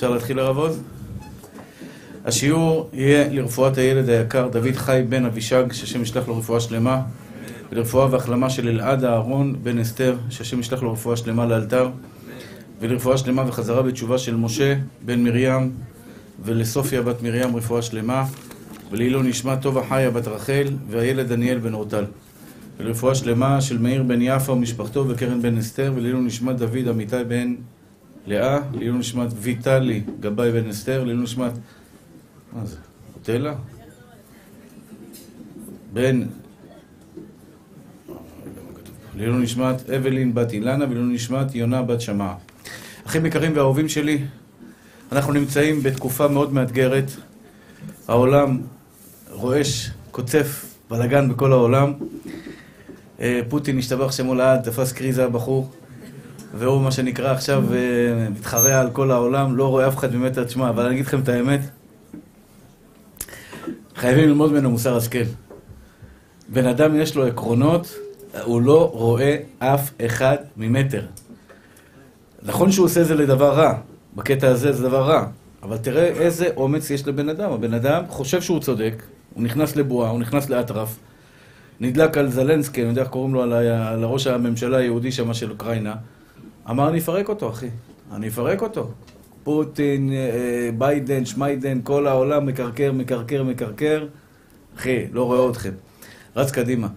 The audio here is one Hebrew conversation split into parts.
אפשר להתחיל הרב עוז? השיעור יהיה לרפואת הילד היקר דוד חי בן אבישג, שהשם ישלח לו רפואה שלמה, ולרפואה והחלמה של אלעד אהרון בן אסתר, שהשם ישלח לו רפואה שלמה לאלתר, ולרפואה שלמה וחזרה בתשובה של משה בן מרים, ולסופיה בת מרים רפואה שלמה, ולעילו נשמע טובה חיה בת רחל, והילד דניאל בן אורטל. ולרפואה שלמה של מאיר בן יפה ומשפחתו וקרן בן אסתר, ולעילו נשמת דוד אמיתי בן לאה, לעילו נשמת ויטלי גבאי בן אסתר, לעילו נשמת... מה זה? קוטלה? בן... לעילו נשמת אבלין בת אילנה, ולעילו נשמת יונה בת שמעה. אחים יקרים ואהובים שלי, אנחנו נמצאים בתקופה מאוד מאתגרת. העולם רועש, קוצף, בלאגן בכל העולם. אה, פוטין השתבח שמו לעד, תפס קריזה הבחור, והוא מה שנקרא עכשיו אה, מתחרע על כל העולם, לא רואה אף אחד ממטר, תשמע, אבל אני אגיד לכם את האמת, חייבים ללמוד ממנו מוסר השכל. בן אדם יש לו עקרונות, הוא לא רואה אף אחד ממטר. נכון שהוא עושה זה לדבר רע, בקטע הזה זה דבר רע, אבל תראה איזה אומץ יש לבן אדם. הבן אדם חושב שהוא צודק, הוא נכנס לבועה, הוא נכנס לאטרף, נדלק על זלנסקי, אני יודע איך קוראים לו, על הראש הממשלה היהודי שם של אוקראינה, אמר אני אפרק אותו, אחי, אני אפרק אותו. פוטין, אה, ביידן, שמיידן, כל העולם מקרקר, מקרקר, מקרקר. אחי, לא רואה אתכם. רץ קדימה.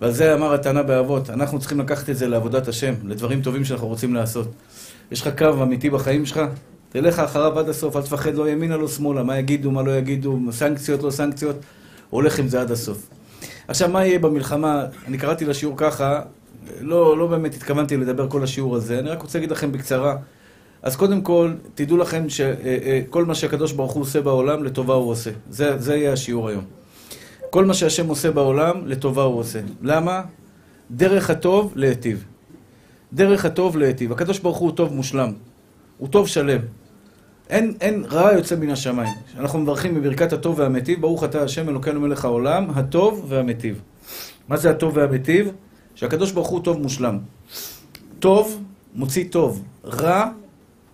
ועל זה אמר התנא באבות, אנחנו צריכים לקחת את זה לעבודת השם, לדברים טובים שאנחנו רוצים לעשות. יש לך קו אמיתי בחיים שלך? תלך אחריו עד הסוף, אל תפחד לא ימינה לא שמאלה, מה יגידו, מה לא יגידו, סנקציות, לא סנקציות, הולך עם זה עד הסוף. עכשיו, מה יהיה במלחמה? אני קראתי לשיעור ככה, לא, לא באמת התכוונתי לדבר כל השיעור הזה, אני רק רוצה להגיד לכם בקצרה. אז קודם כל, תדעו לכם שכל מה שהקדוש ברוך הוא עושה בעולם, לטובה הוא עושה. זה, זה יהיה השיעור היום. כל מה שהשם עושה בעולם, לטובה הוא עושה. למה? דרך הטוב להיטיב. דרך הטוב להיטיב. הקדוש ברוך הוא טוב מושלם. הוא טוב שלם. אין, אין רע יוצא מן השמיים. אנחנו מברכים בברכת הטוב והמיטיב, ברוך אתה השם אלוקינו מלך העולם, הטוב והמיטיב. מה זה הטוב והמיטיב? שהקדוש ברוך הוא טוב מושלם. טוב מוציא טוב, רע,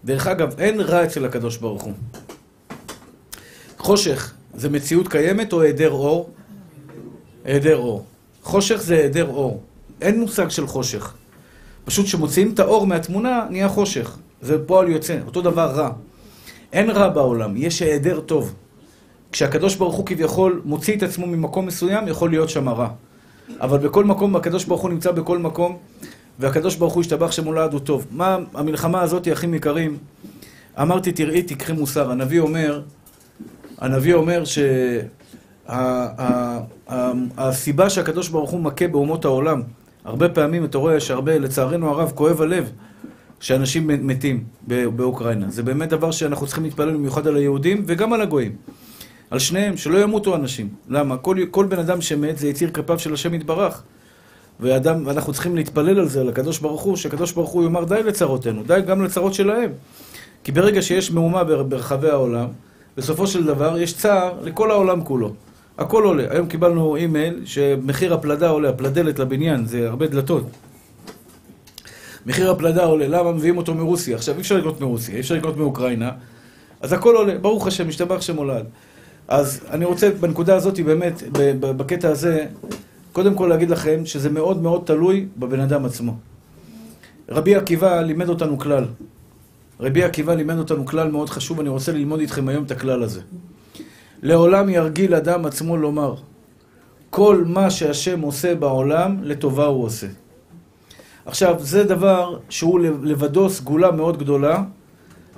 דרך אגב, אין רע אצל הקדוש ברוך הוא. חושך זה מציאות קיימת או היעדר אור? היעדר אור. חושך זה היעדר אור. אין מושג של חושך. פשוט כשמוציאים את האור מהתמונה, נהיה חושך. זה פועל יוצא. אותו דבר רע. אין רע בעולם, יש היעדר טוב. כשהקדוש ברוך הוא כביכול מוציא את עצמו ממקום מסוים, יכול להיות שם רע. אבל בכל מקום, הקדוש ברוך הוא נמצא בכל מקום, והקדוש ברוך הוא השתבח שמולד הוא טוב. מה המלחמה הזאת, אחים יקרים? אמרתי, תראי, תקחי מוסר. הנביא אומר, הנביא אומר שהסיבה שהקדוש ברוך הוא מכה באומות העולם, הרבה פעמים אתה רואה שהרבה, לצערנו הרב, כואב הלב. שאנשים מתים באוקראינה. זה באמת דבר שאנחנו צריכים להתפלל במיוחד על היהודים וגם על הגויים. על שניהם, שלא ימותו אנשים. למה? כל, כל בן אדם שמת זה יציר כפיו של השם יתברך. ואדם, ואנחנו צריכים להתפלל על זה, על הקדוש ברוך הוא, שהקדוש ברוך הוא יאמר די לצרותינו, די גם לצרות שלהם. כי ברגע שיש מהומה ברחבי העולם, בסופו של דבר יש צער לכל העולם כולו. הכל עולה. היום קיבלנו אימייל שמחיר הפלדה עולה, הפלדלת לבניין, זה הרבה דלתות. מחיר הפלדה עולה, למה מביאים אותו מרוסיה? עכשיו אי אפשר לקנות מרוסיה, אי אפשר לקנות מאוקראינה, אז הכל עולה, ברוך השם, משתבח שמולד. אז אני רוצה בנקודה הזאת, באמת, בקטע הזה, קודם כל להגיד לכם שזה מאוד מאוד תלוי בבן אדם עצמו. רבי עקיבא לימד אותנו כלל. רבי עקיבא לימד אותנו כלל מאוד חשוב, אני רוצה ללמוד איתכם היום את הכלל הזה. לעולם ירגיל אדם עצמו לומר, כל מה שהשם עושה בעולם, לטובה הוא עושה. עכשיו, זה דבר שהוא לבדו סגולה מאוד גדולה,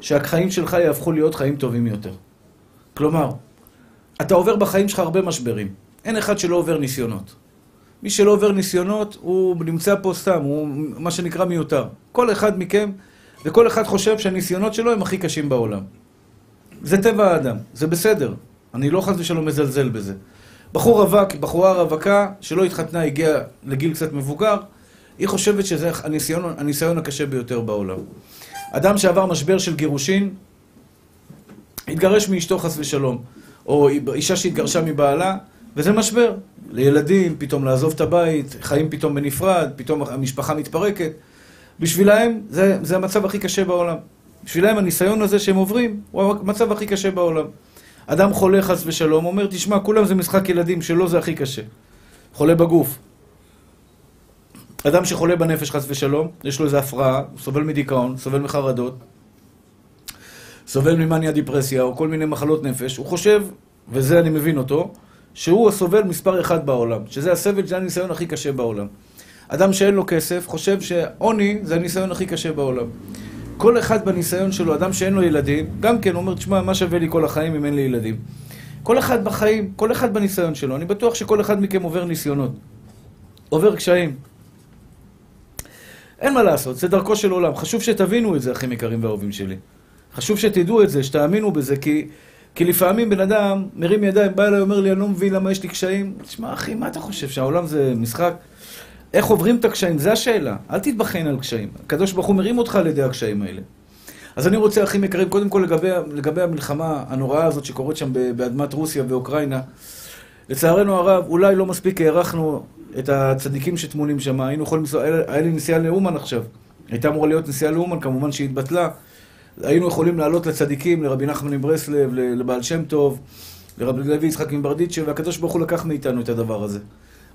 שהחיים שלך יהפכו להיות חיים טובים יותר. כלומר, אתה עובר בחיים שלך הרבה משברים. אין אחד שלא עובר ניסיונות. מי שלא עובר ניסיונות, הוא נמצא פה סתם, הוא מה שנקרא מיותר. כל אחד מכם, וכל אחד חושב שהניסיונות שלו הם הכי קשים בעולם. זה טבע האדם, זה בסדר. אני לא חס ושלום מזלזל בזה. בחור רווק, בחורה רווקה, שלא התחתנה, הגיעה לגיל קצת מבוגר, היא חושבת שזה הניסיון, הניסיון הקשה ביותר בעולם. אדם שעבר משבר של גירושין, התגרש מאשתו חס ושלום, או אישה שהתגרשה מבעלה, וזה משבר. לילדים, פתאום לעזוב את הבית, חיים פתאום בנפרד, פתאום המשפחה מתפרקת. בשבילהם זה, זה המצב הכי קשה בעולם. בשבילם הניסיון הזה שהם עוברים הוא המצב הכי קשה בעולם. אדם חולה חס ושלום, אומר, תשמע, כולם זה משחק ילדים, שלו זה הכי קשה. חולה בגוף. אדם שחולה בנפש חס ושלום, יש לו איזו הפרעה, הוא סובל מדיכאון, סובל מחרדות, סובל ממאניה דיפרסיה או כל מיני מחלות נפש, הוא חושב, וזה אני מבין אותו, שהוא הסובל מספר אחד בעולם, שזה הסבל, זה הניסיון הכי קשה בעולם. אדם שאין לו כסף חושב שעוני זה הניסיון הכי קשה בעולם. כל אחד בניסיון שלו, אדם שאין לו ילדים, גם כן אומר, תשמע, מה שווה לי כל החיים אם אין לי ילדים? כל אחד בחיים, כל אחד בניסיון שלו. אני בטוח שכל אחד מכם עובר ניסיונות. עובר קשיים. אין מה לעשות, זה דרכו של עולם. חשוב שתבינו את זה, אחים יקרים ואהובים שלי. חשוב שתדעו את זה, שתאמינו בזה, כי, כי לפעמים בן אדם מרים ידיים, בא אליי, אומר לי, אני לא מבין למה יש לי קשיים. תשמע, אחי, מה אתה חושב, שהעולם זה משחק? איך עוברים את הקשיים? זו השאלה. אל תתבחן על קשיים. הקדוש ברוך הוא מרים אותך על ידי הקשיים האלה. אז אני רוצה, אחים יקרים, קודם כל לגבי, לגבי המלחמה הנוראה הזאת שקורית שם באדמת רוסיה ואוקראינה. לצערנו הרב, אולי לא מספיק הערכנו את הצדיקים שטמונים שם. היינו יכולים לנסוע, היה לי נסיעה לאומן עכשיו. הייתה אמורה להיות נסיעה לאומן, כמובן שהיא התבטלה. היינו יכולים לעלות לצדיקים, לרבי נחמן מברסלב, לבעל שם טוב, לרבי לוי יצחק מברדיצ'ה, והקדוש ברוך הוא לקח מאיתנו את הדבר הזה.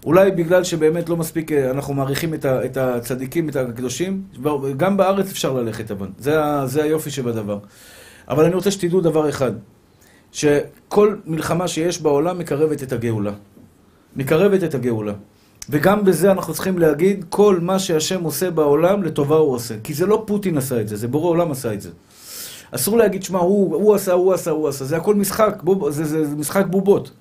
אולי בגלל שבאמת לא מספיק, אה, אנחנו מעריכים את, ה, את הצדיקים, את הקדושים, גם בארץ אפשר ללכת אבל, זה, זה היופי שבדבר. אבל אני רוצה שתדעו דבר אחד, שכל מלחמה שיש בעולם מקרבת את הגאולה. מקרבת את הגאולה. וגם בזה אנחנו צריכים להגיד, כל מה שהשם עושה בעולם, לטובה הוא עושה. כי זה לא פוטין עשה את זה, זה בורא עולם עשה את זה. אסור להגיד, שמע, הוא, הוא עשה, הוא עשה, הוא עשה. זה הכל משחק, בוב, זה, זה, זה משחק בובות.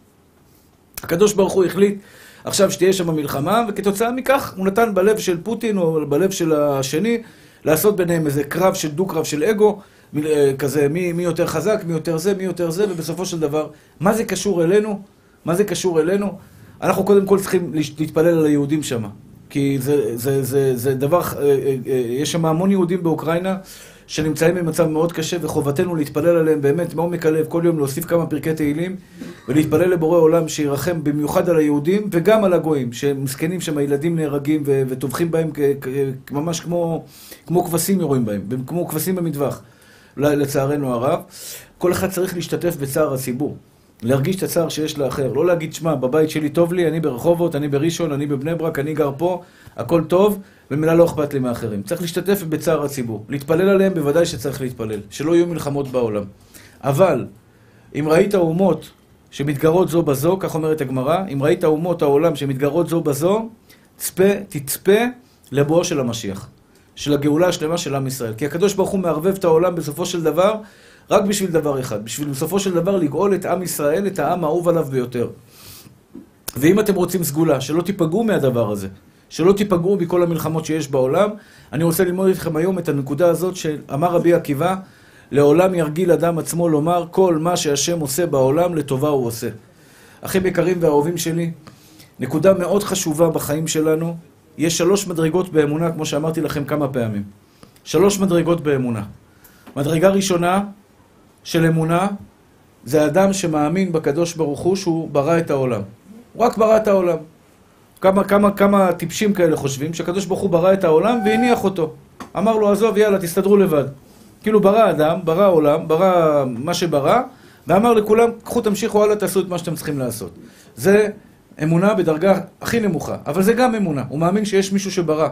הקדוש ברוך הוא החליט עכשיו שתהיה שם מלחמה, וכתוצאה מכך הוא נתן בלב של פוטין או בלב של השני לעשות ביניהם איזה קרב של דו-קרב של אגו, אה, כזה מי, מי יותר חזק, מי יותר זה, מי יותר זה, ובסופו של דבר, מה זה קשור אלינו? מה זה קשור אלינו? אנחנו קודם כל צריכים להתפלל על היהודים שם, כי זה, זה, זה, זה דבר, אה, אה, יש שם המון יהודים באוקראינה. שנמצאים במצב מאוד קשה, וחובתנו להתפלל עליהם באמת מעומק הלב, כל יום להוסיף כמה פרקי תהילים, ולהתפלל לבורא עולם שירחם במיוחד על היהודים וגם על הגויים, שהם מסכנים שם, הילדים נהרגים וטובחים בהם ממש כמו, כמו כבשים יורים בהם, כמו כבשים במטווח, לצערנו הרב. כל אחד צריך להשתתף בצער הציבור. להרגיש את הצער שיש לאחר. לא להגיד, שמע, בבית שלי טוב לי, אני ברחובות, אני בראשון, אני בבני ברק, אני גר פה, הכל טוב, וממילא לא אכפת לי מאחרים. צריך להשתתף בצער הציבור. להתפלל עליהם, בוודאי שצריך להתפלל. שלא יהיו מלחמות בעולם. אבל, אם ראית אומות שמתגרות זו בזו, כך אומרת הגמרא, אם ראית אומות העולם שמתגרות זו בזו, צפה, תצפה לבואו של המשיח. של הגאולה השלמה של עם ישראל. כי הקדוש ברוך הוא מערבב את העולם בסופו של דבר רק בשביל דבר אחד, בשביל בסופו של דבר לגאול את עם ישראל, את העם האהוב עליו ביותר. ואם אתם רוצים סגולה, שלא תיפגעו מהדבר הזה, שלא תיפגעו מכל המלחמות שיש בעולם, אני רוצה ללמוד איתכם היום את הנקודה הזאת שאמר רבי עקיבא, לעולם ירגיל אדם עצמו לומר, כל מה שהשם עושה בעולם, לטובה הוא עושה. אחים יקרים ואהובים שלי, נקודה מאוד חשובה בחיים שלנו, יש שלוש מדרגות באמונה, כמו שאמרתי לכם כמה פעמים. שלוש מדרגות באמונה. מדרגה ראשונה, של אמונה זה אדם שמאמין בקדוש ברוך הוא שהוא ברא את העולם. הוא רק ברא את העולם. כמה, כמה, כמה טיפשים כאלה חושבים שהקדוש ברוך הוא ברא את העולם והניח אותו. אמר לו, עזוב, יאללה, תסתדרו לבד. כאילו ברא אדם, ברא עולם, ברא מה שברא, ואמר לכולם, קחו, תמשיכו הלאה, תעשו את מה שאתם צריכים לעשות. זה אמונה בדרגה הכי נמוכה, אבל זה גם אמונה. הוא מאמין שיש מישהו שברא.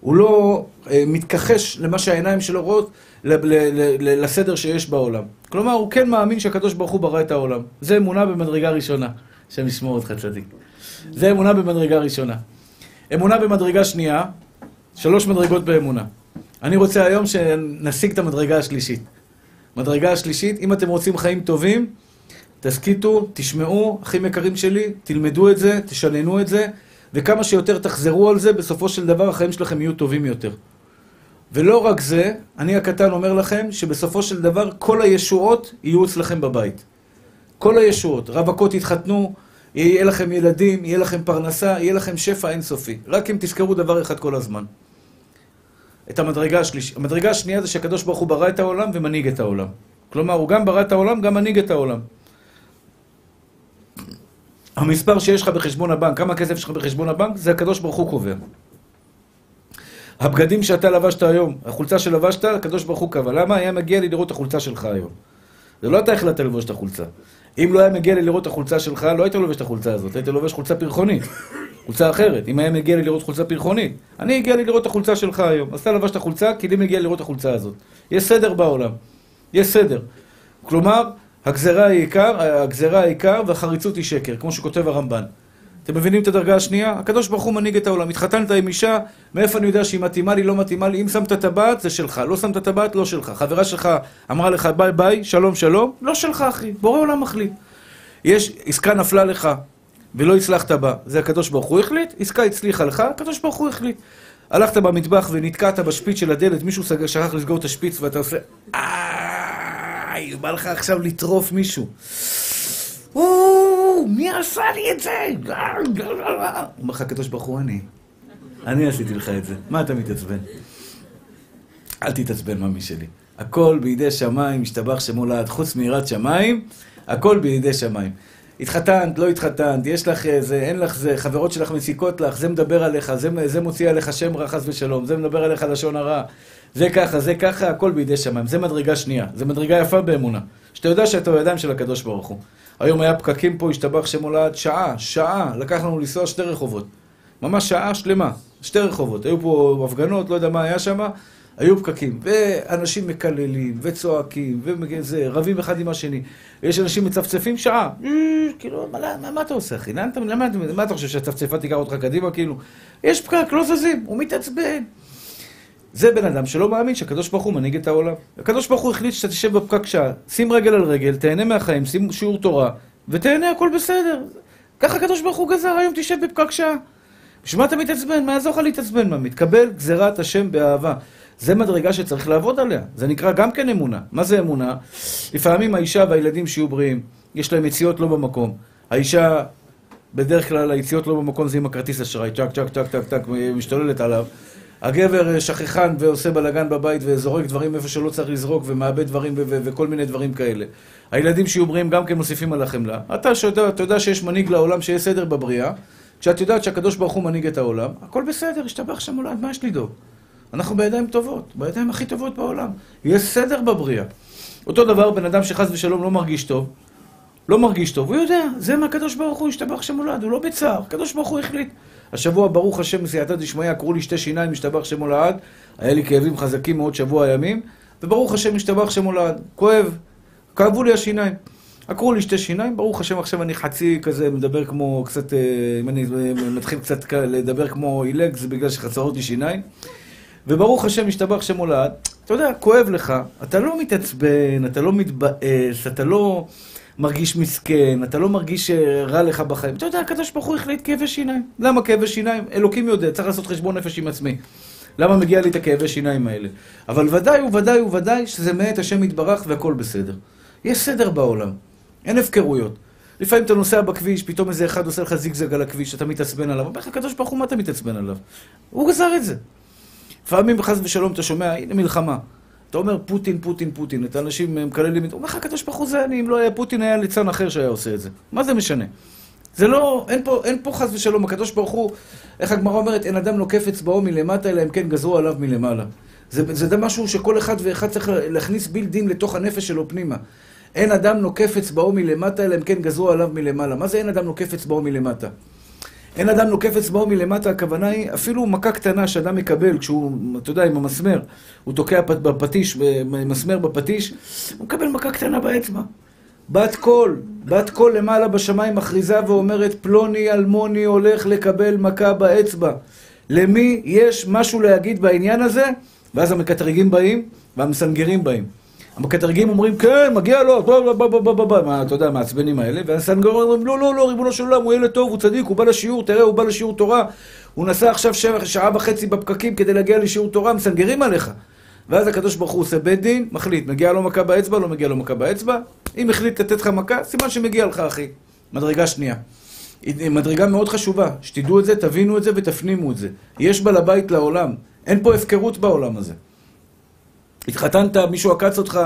הוא לא אה, מתכחש למה שהעיניים שלו רואות, לסדר שיש בעולם. כלומר, הוא כן מאמין שהקדוש ברוך הוא ברא את העולם. זה אמונה במדרגה ראשונה. השם ישמור אותך צדיק. זה אמונה במדרגה ראשונה. אמונה במדרגה שנייה, שלוש מדרגות באמונה. אני רוצה היום שנשיג את המדרגה השלישית. מדרגה השלישית, אם אתם רוצים חיים טובים, תסכיתו, תשמעו, אחים יקרים שלי, תלמדו את זה, תשננו את זה, וכמה שיותר תחזרו על זה, בסופו של דבר החיים שלכם יהיו טובים יותר. ולא רק זה, אני הקטן אומר לכם שבסופו של דבר כל הישועות יהיו אצלכם בבית. כל הישועות. רווקות יתחתנו, יהיה לכם ילדים, יהיה לכם פרנסה, יהיה לכם שפע אינסופי. רק אם תזכרו דבר אחד כל הזמן. את המדרגה השלישית. המדרגה השנייה זה שהקדוש ברוך הוא ברא את העולם ומנהיג את העולם. כלומר, הוא גם ברא את העולם, גם מנהיג את העולם. המספר שיש לך בחשבון הבנק, כמה כסף יש לך בחשבון הבנק, זה הקדוש ברוך הוא קובע. הבגדים שאתה לבשת היום, החולצה שלבשת, הקדוש ברוך הוא קבע. למה היה מגיע לי לראות את החולצה שלך היום? זה לא אתה החלטת ללבוש את החולצה. אם לא היה מגיע לי לראות את החולצה שלך, לא היית לובש את החולצה הזאת, היית לובש חולצה פרחונית. חולצה אחרת. אם היה מגיע לי לראות חולצה פרחונית, אני הגיע לי לראות את החולצה שלך היום. אז אתה לבש את החולצה, כי לי מגיע לראות את החולצה הזאת. יש סדר בעולם. יש סדר. כלומר, הגזרה היא עיקר, הגזרה היא עיקר והחריצות היא שקר, כמו שכותב הרמב"ן. אתם מבינים את הדרגה השנייה? הקדוש ברוך הוא מנהיג את העולם. התחתנת עם אישה, מאיפה אני יודע שהיא מתאימה לי, לא מתאימה לי? אם שמת טבעת, זה שלך. לא שמת טבעת, לא שלך. חברה שלך אמרה לך ביי ביי, שלום שלום, לא שלך אחי. בורא עולם מחליט. יש, עסקה נפלה לך, ולא הצלחת בה. זה הקדוש ברוך הוא החליט, עסקה הצליחה לך, הקדוש ברוך הוא החליט. הלכת במטבח ונתקעת בשפיץ של הדלת, מישהו שכח לסגור את השפיץ ואתה עושה... איי, בא לך עכשיו לטרוף מישהו. מי עשה לי את זה? אומר לך הקדוש ברוך הוא, אני. אני עשיתי לך את זה. מה אתה מתעצבן? אל תתעצבן, ממי שלי. הכל בידי שמיים, משתבח שמו לעד. חוץ מיראת שמיים, הכל בידי שמיים. התחתנת, לא התחתנת, יש לך זה, אין לך זה, חברות שלך מסיקות לך, זה מדבר עליך, זה, זה מוציא עליך שם רע חס ושלום, זה מדבר עליך לשון הרע, זה ככה, זה ככה, הכל בידי שמיים. זה מדרגה שנייה, זה מדרגה יפה באמונה. שאתה יודע שאתה בידיים של הקדוש ברוך הוא. היום היה פקקים פה, השתבח שם הולד, שעה, שעה, לקח לנו לנסוע שתי רחובות. ממש שעה שלמה, שתי רחובות. היו פה הפגנות, לא יודע מה היה שם, היו פקקים. ואנשים מקללים, וצועקים, וזה, רבים אחד עם השני. יש אנשים מצפצפים שעה. אה, כאילו, מה, אתה עושה, אחי? למה, מה אתה חושב שהצפצפה תיקח אותך קדימה? כאילו, יש פקק, לא זזים, הוא מתעצבן. זה בן אדם שלא מאמין שהקדוש ברוך הוא מנהיג את העולם. הקדוש ברוך הוא החליט שאתה תשב בפקק שעה, שים רגל על רגל, תהנה מהחיים, שים שיעור תורה, ותהנה, הכל בסדר. ככה הקדוש ברוך הוא גזר, היום תשב בפקק שעה. בשביל מה אתה מתעצבן? מה יעזור לך להתעצבן? מה, מתקבל גזירת השם באהבה. זה מדרגה שצריך לעבוד עליה. זה נקרא גם כן אמונה. מה זה אמונה? לפעמים האישה והילדים שיהיו בריאים, יש להם יציאות לא במקום. האישה, בדרך כלל היציאות לא במקום זה עם הכרטיס אשראי, צ'ק, צ'ק, צ'ק, צ'ק, צ'ק, משתוללת עליו. הגבר שכחן ועושה בלאגן בבית וזורק דברים איפה שלא צריך לזרוק ומאבד דברים וכל מיני דברים כאלה. הילדים שיהיו בריאים גם כן מוסיפים על החמלה. אתה שיודע, אתה יודע שיש מנהיג לעולם, שיש סדר בבריאה, כשאת יודעת שהקדוש ברוך הוא מנהיג את העולם, הכל בסדר, השתבח שם עולם, מה יש לדאוג? אנחנו בידיים טובות, בידיים הכי טובות בעולם. יש סדר בבריאה. אותו דבר, בן אדם שחס ושלום לא מרגיש טוב, לא מרגיש טוב, הוא יודע, זה מהקדוש ברוך הוא, השתבח שם הולד, הוא לא בצער, הקדוש ברוך הוא החליט. השבוע, ברוך השם, מסייעתא דשמיא, קראו לי שתי שיניים, השתבח שם הולד, היה לי כאבים חזקים מאוד שבוע ימים, וברוך השם, השתבח שם הולד, כואב, כאבו לי השיניים. עקרו לי שתי שיניים, ברוך השם עכשיו אני חצי כזה מדבר כמו קצת, אה, אם אני מתחיל קצת לדבר כמו עילג, זה בגלל שחסרות לי שיניים. וברוך השם, משתבח שם הולד, אתה יודע, כואב לך, אתה לא מתעצבן, אתה לא מתבאס, אתה לא מרגיש מסכן, אתה לא מרגיש רע לך בחיים. אתה יודע, הקדוש ברוך הוא החליט כאבי שיניים. למה כאבי שיניים? אלוקים יודע, צריך לעשות חשבון נפש עם עצמי. למה מגיע לי את הכאבי שיניים האלה? אבל ודאי וודאי וודאי שזה מאת השם יתברך והכל בסדר. יש סדר בעולם, אין הפקרויות. לפעמים אתה נוסע בכביש, פתאום איזה אחד עושה לך זיגזג על הכביש, אתה מתעצבן עליו. אומר לך, הקדוש ברוך הוא, מה אתה מתעצבן עליו? הוא גזר את זה. לפעמים חס ושלום אתה שומע, הנה מלחמה. אתה אומר פוטין, פוטין, פוטין, את האנשים מקללים, הוא אומר לך, הקדוש ברוך הוא זה אני, אם לא היה פוטין, היה ליצן אחר שהיה עושה את זה. מה זה משנה? זה לא, אין פה, אין פה חס ושלום, הקדוש ברוך הוא, איך הגמרא אומרת, אין אדם נוקף אצבעו מלמטה, אלא אם כן גזרו עליו מלמעלה. זה, זה משהו שכל אחד ואחד צריך להכניס built-in לתוך הנפש שלו פנימה. אין אדם נוקף אצבעו מלמטה, אלא אם כן גזרו עליו מלמעלה. מה זה אין אדם נוקף אצבעו מלמטה? אין אדם נוקף אצבעו מלמטה, הכוונה היא אפילו מכה קטנה שאדם מקבל כשהוא, אתה יודע, עם המסמר, הוא תוקע בפטיש, מסמר בפטיש, הוא מקבל מכה קטנה באצבע. בת קול, בת קול למעלה בשמיים מכריזה ואומרת פלוני אלמוני הולך לקבל מכה באצבע. למי יש משהו להגיד בעניין הזה? ואז המקטרגים באים והמסנגרים באים. המקטרגים אומרים, כן, מגיע לו, מה, אתה יודע, מעצבנים האלה, והסנגרים אומרים, לא, לא, לא, ריבונו של עולם, הוא ילד טוב, הוא צדיק, הוא בא לשיעור, תראה, הוא בא לשיעור תורה, הוא נסע עכשיו שעה וחצי בפקקים כדי להגיע לשיעור תורה, מסנגרים עליך. ואז הקדוש ברוך הוא עושה בית דין, מחליט, מגיע לו מכה באצבע, לא מגיע לו מכה באצבע, אם החליט לתת לך מכה, סימן שמגיע לך, אחי. מדרגה שנייה. מדרגה מאוד חשובה, שתדעו את זה, תבינו את זה ותפנימו את זה. יש בעל הבית לעולם, אין פה הפקרות בעולם הזה. התחתנת, מישהו עקץ אותך,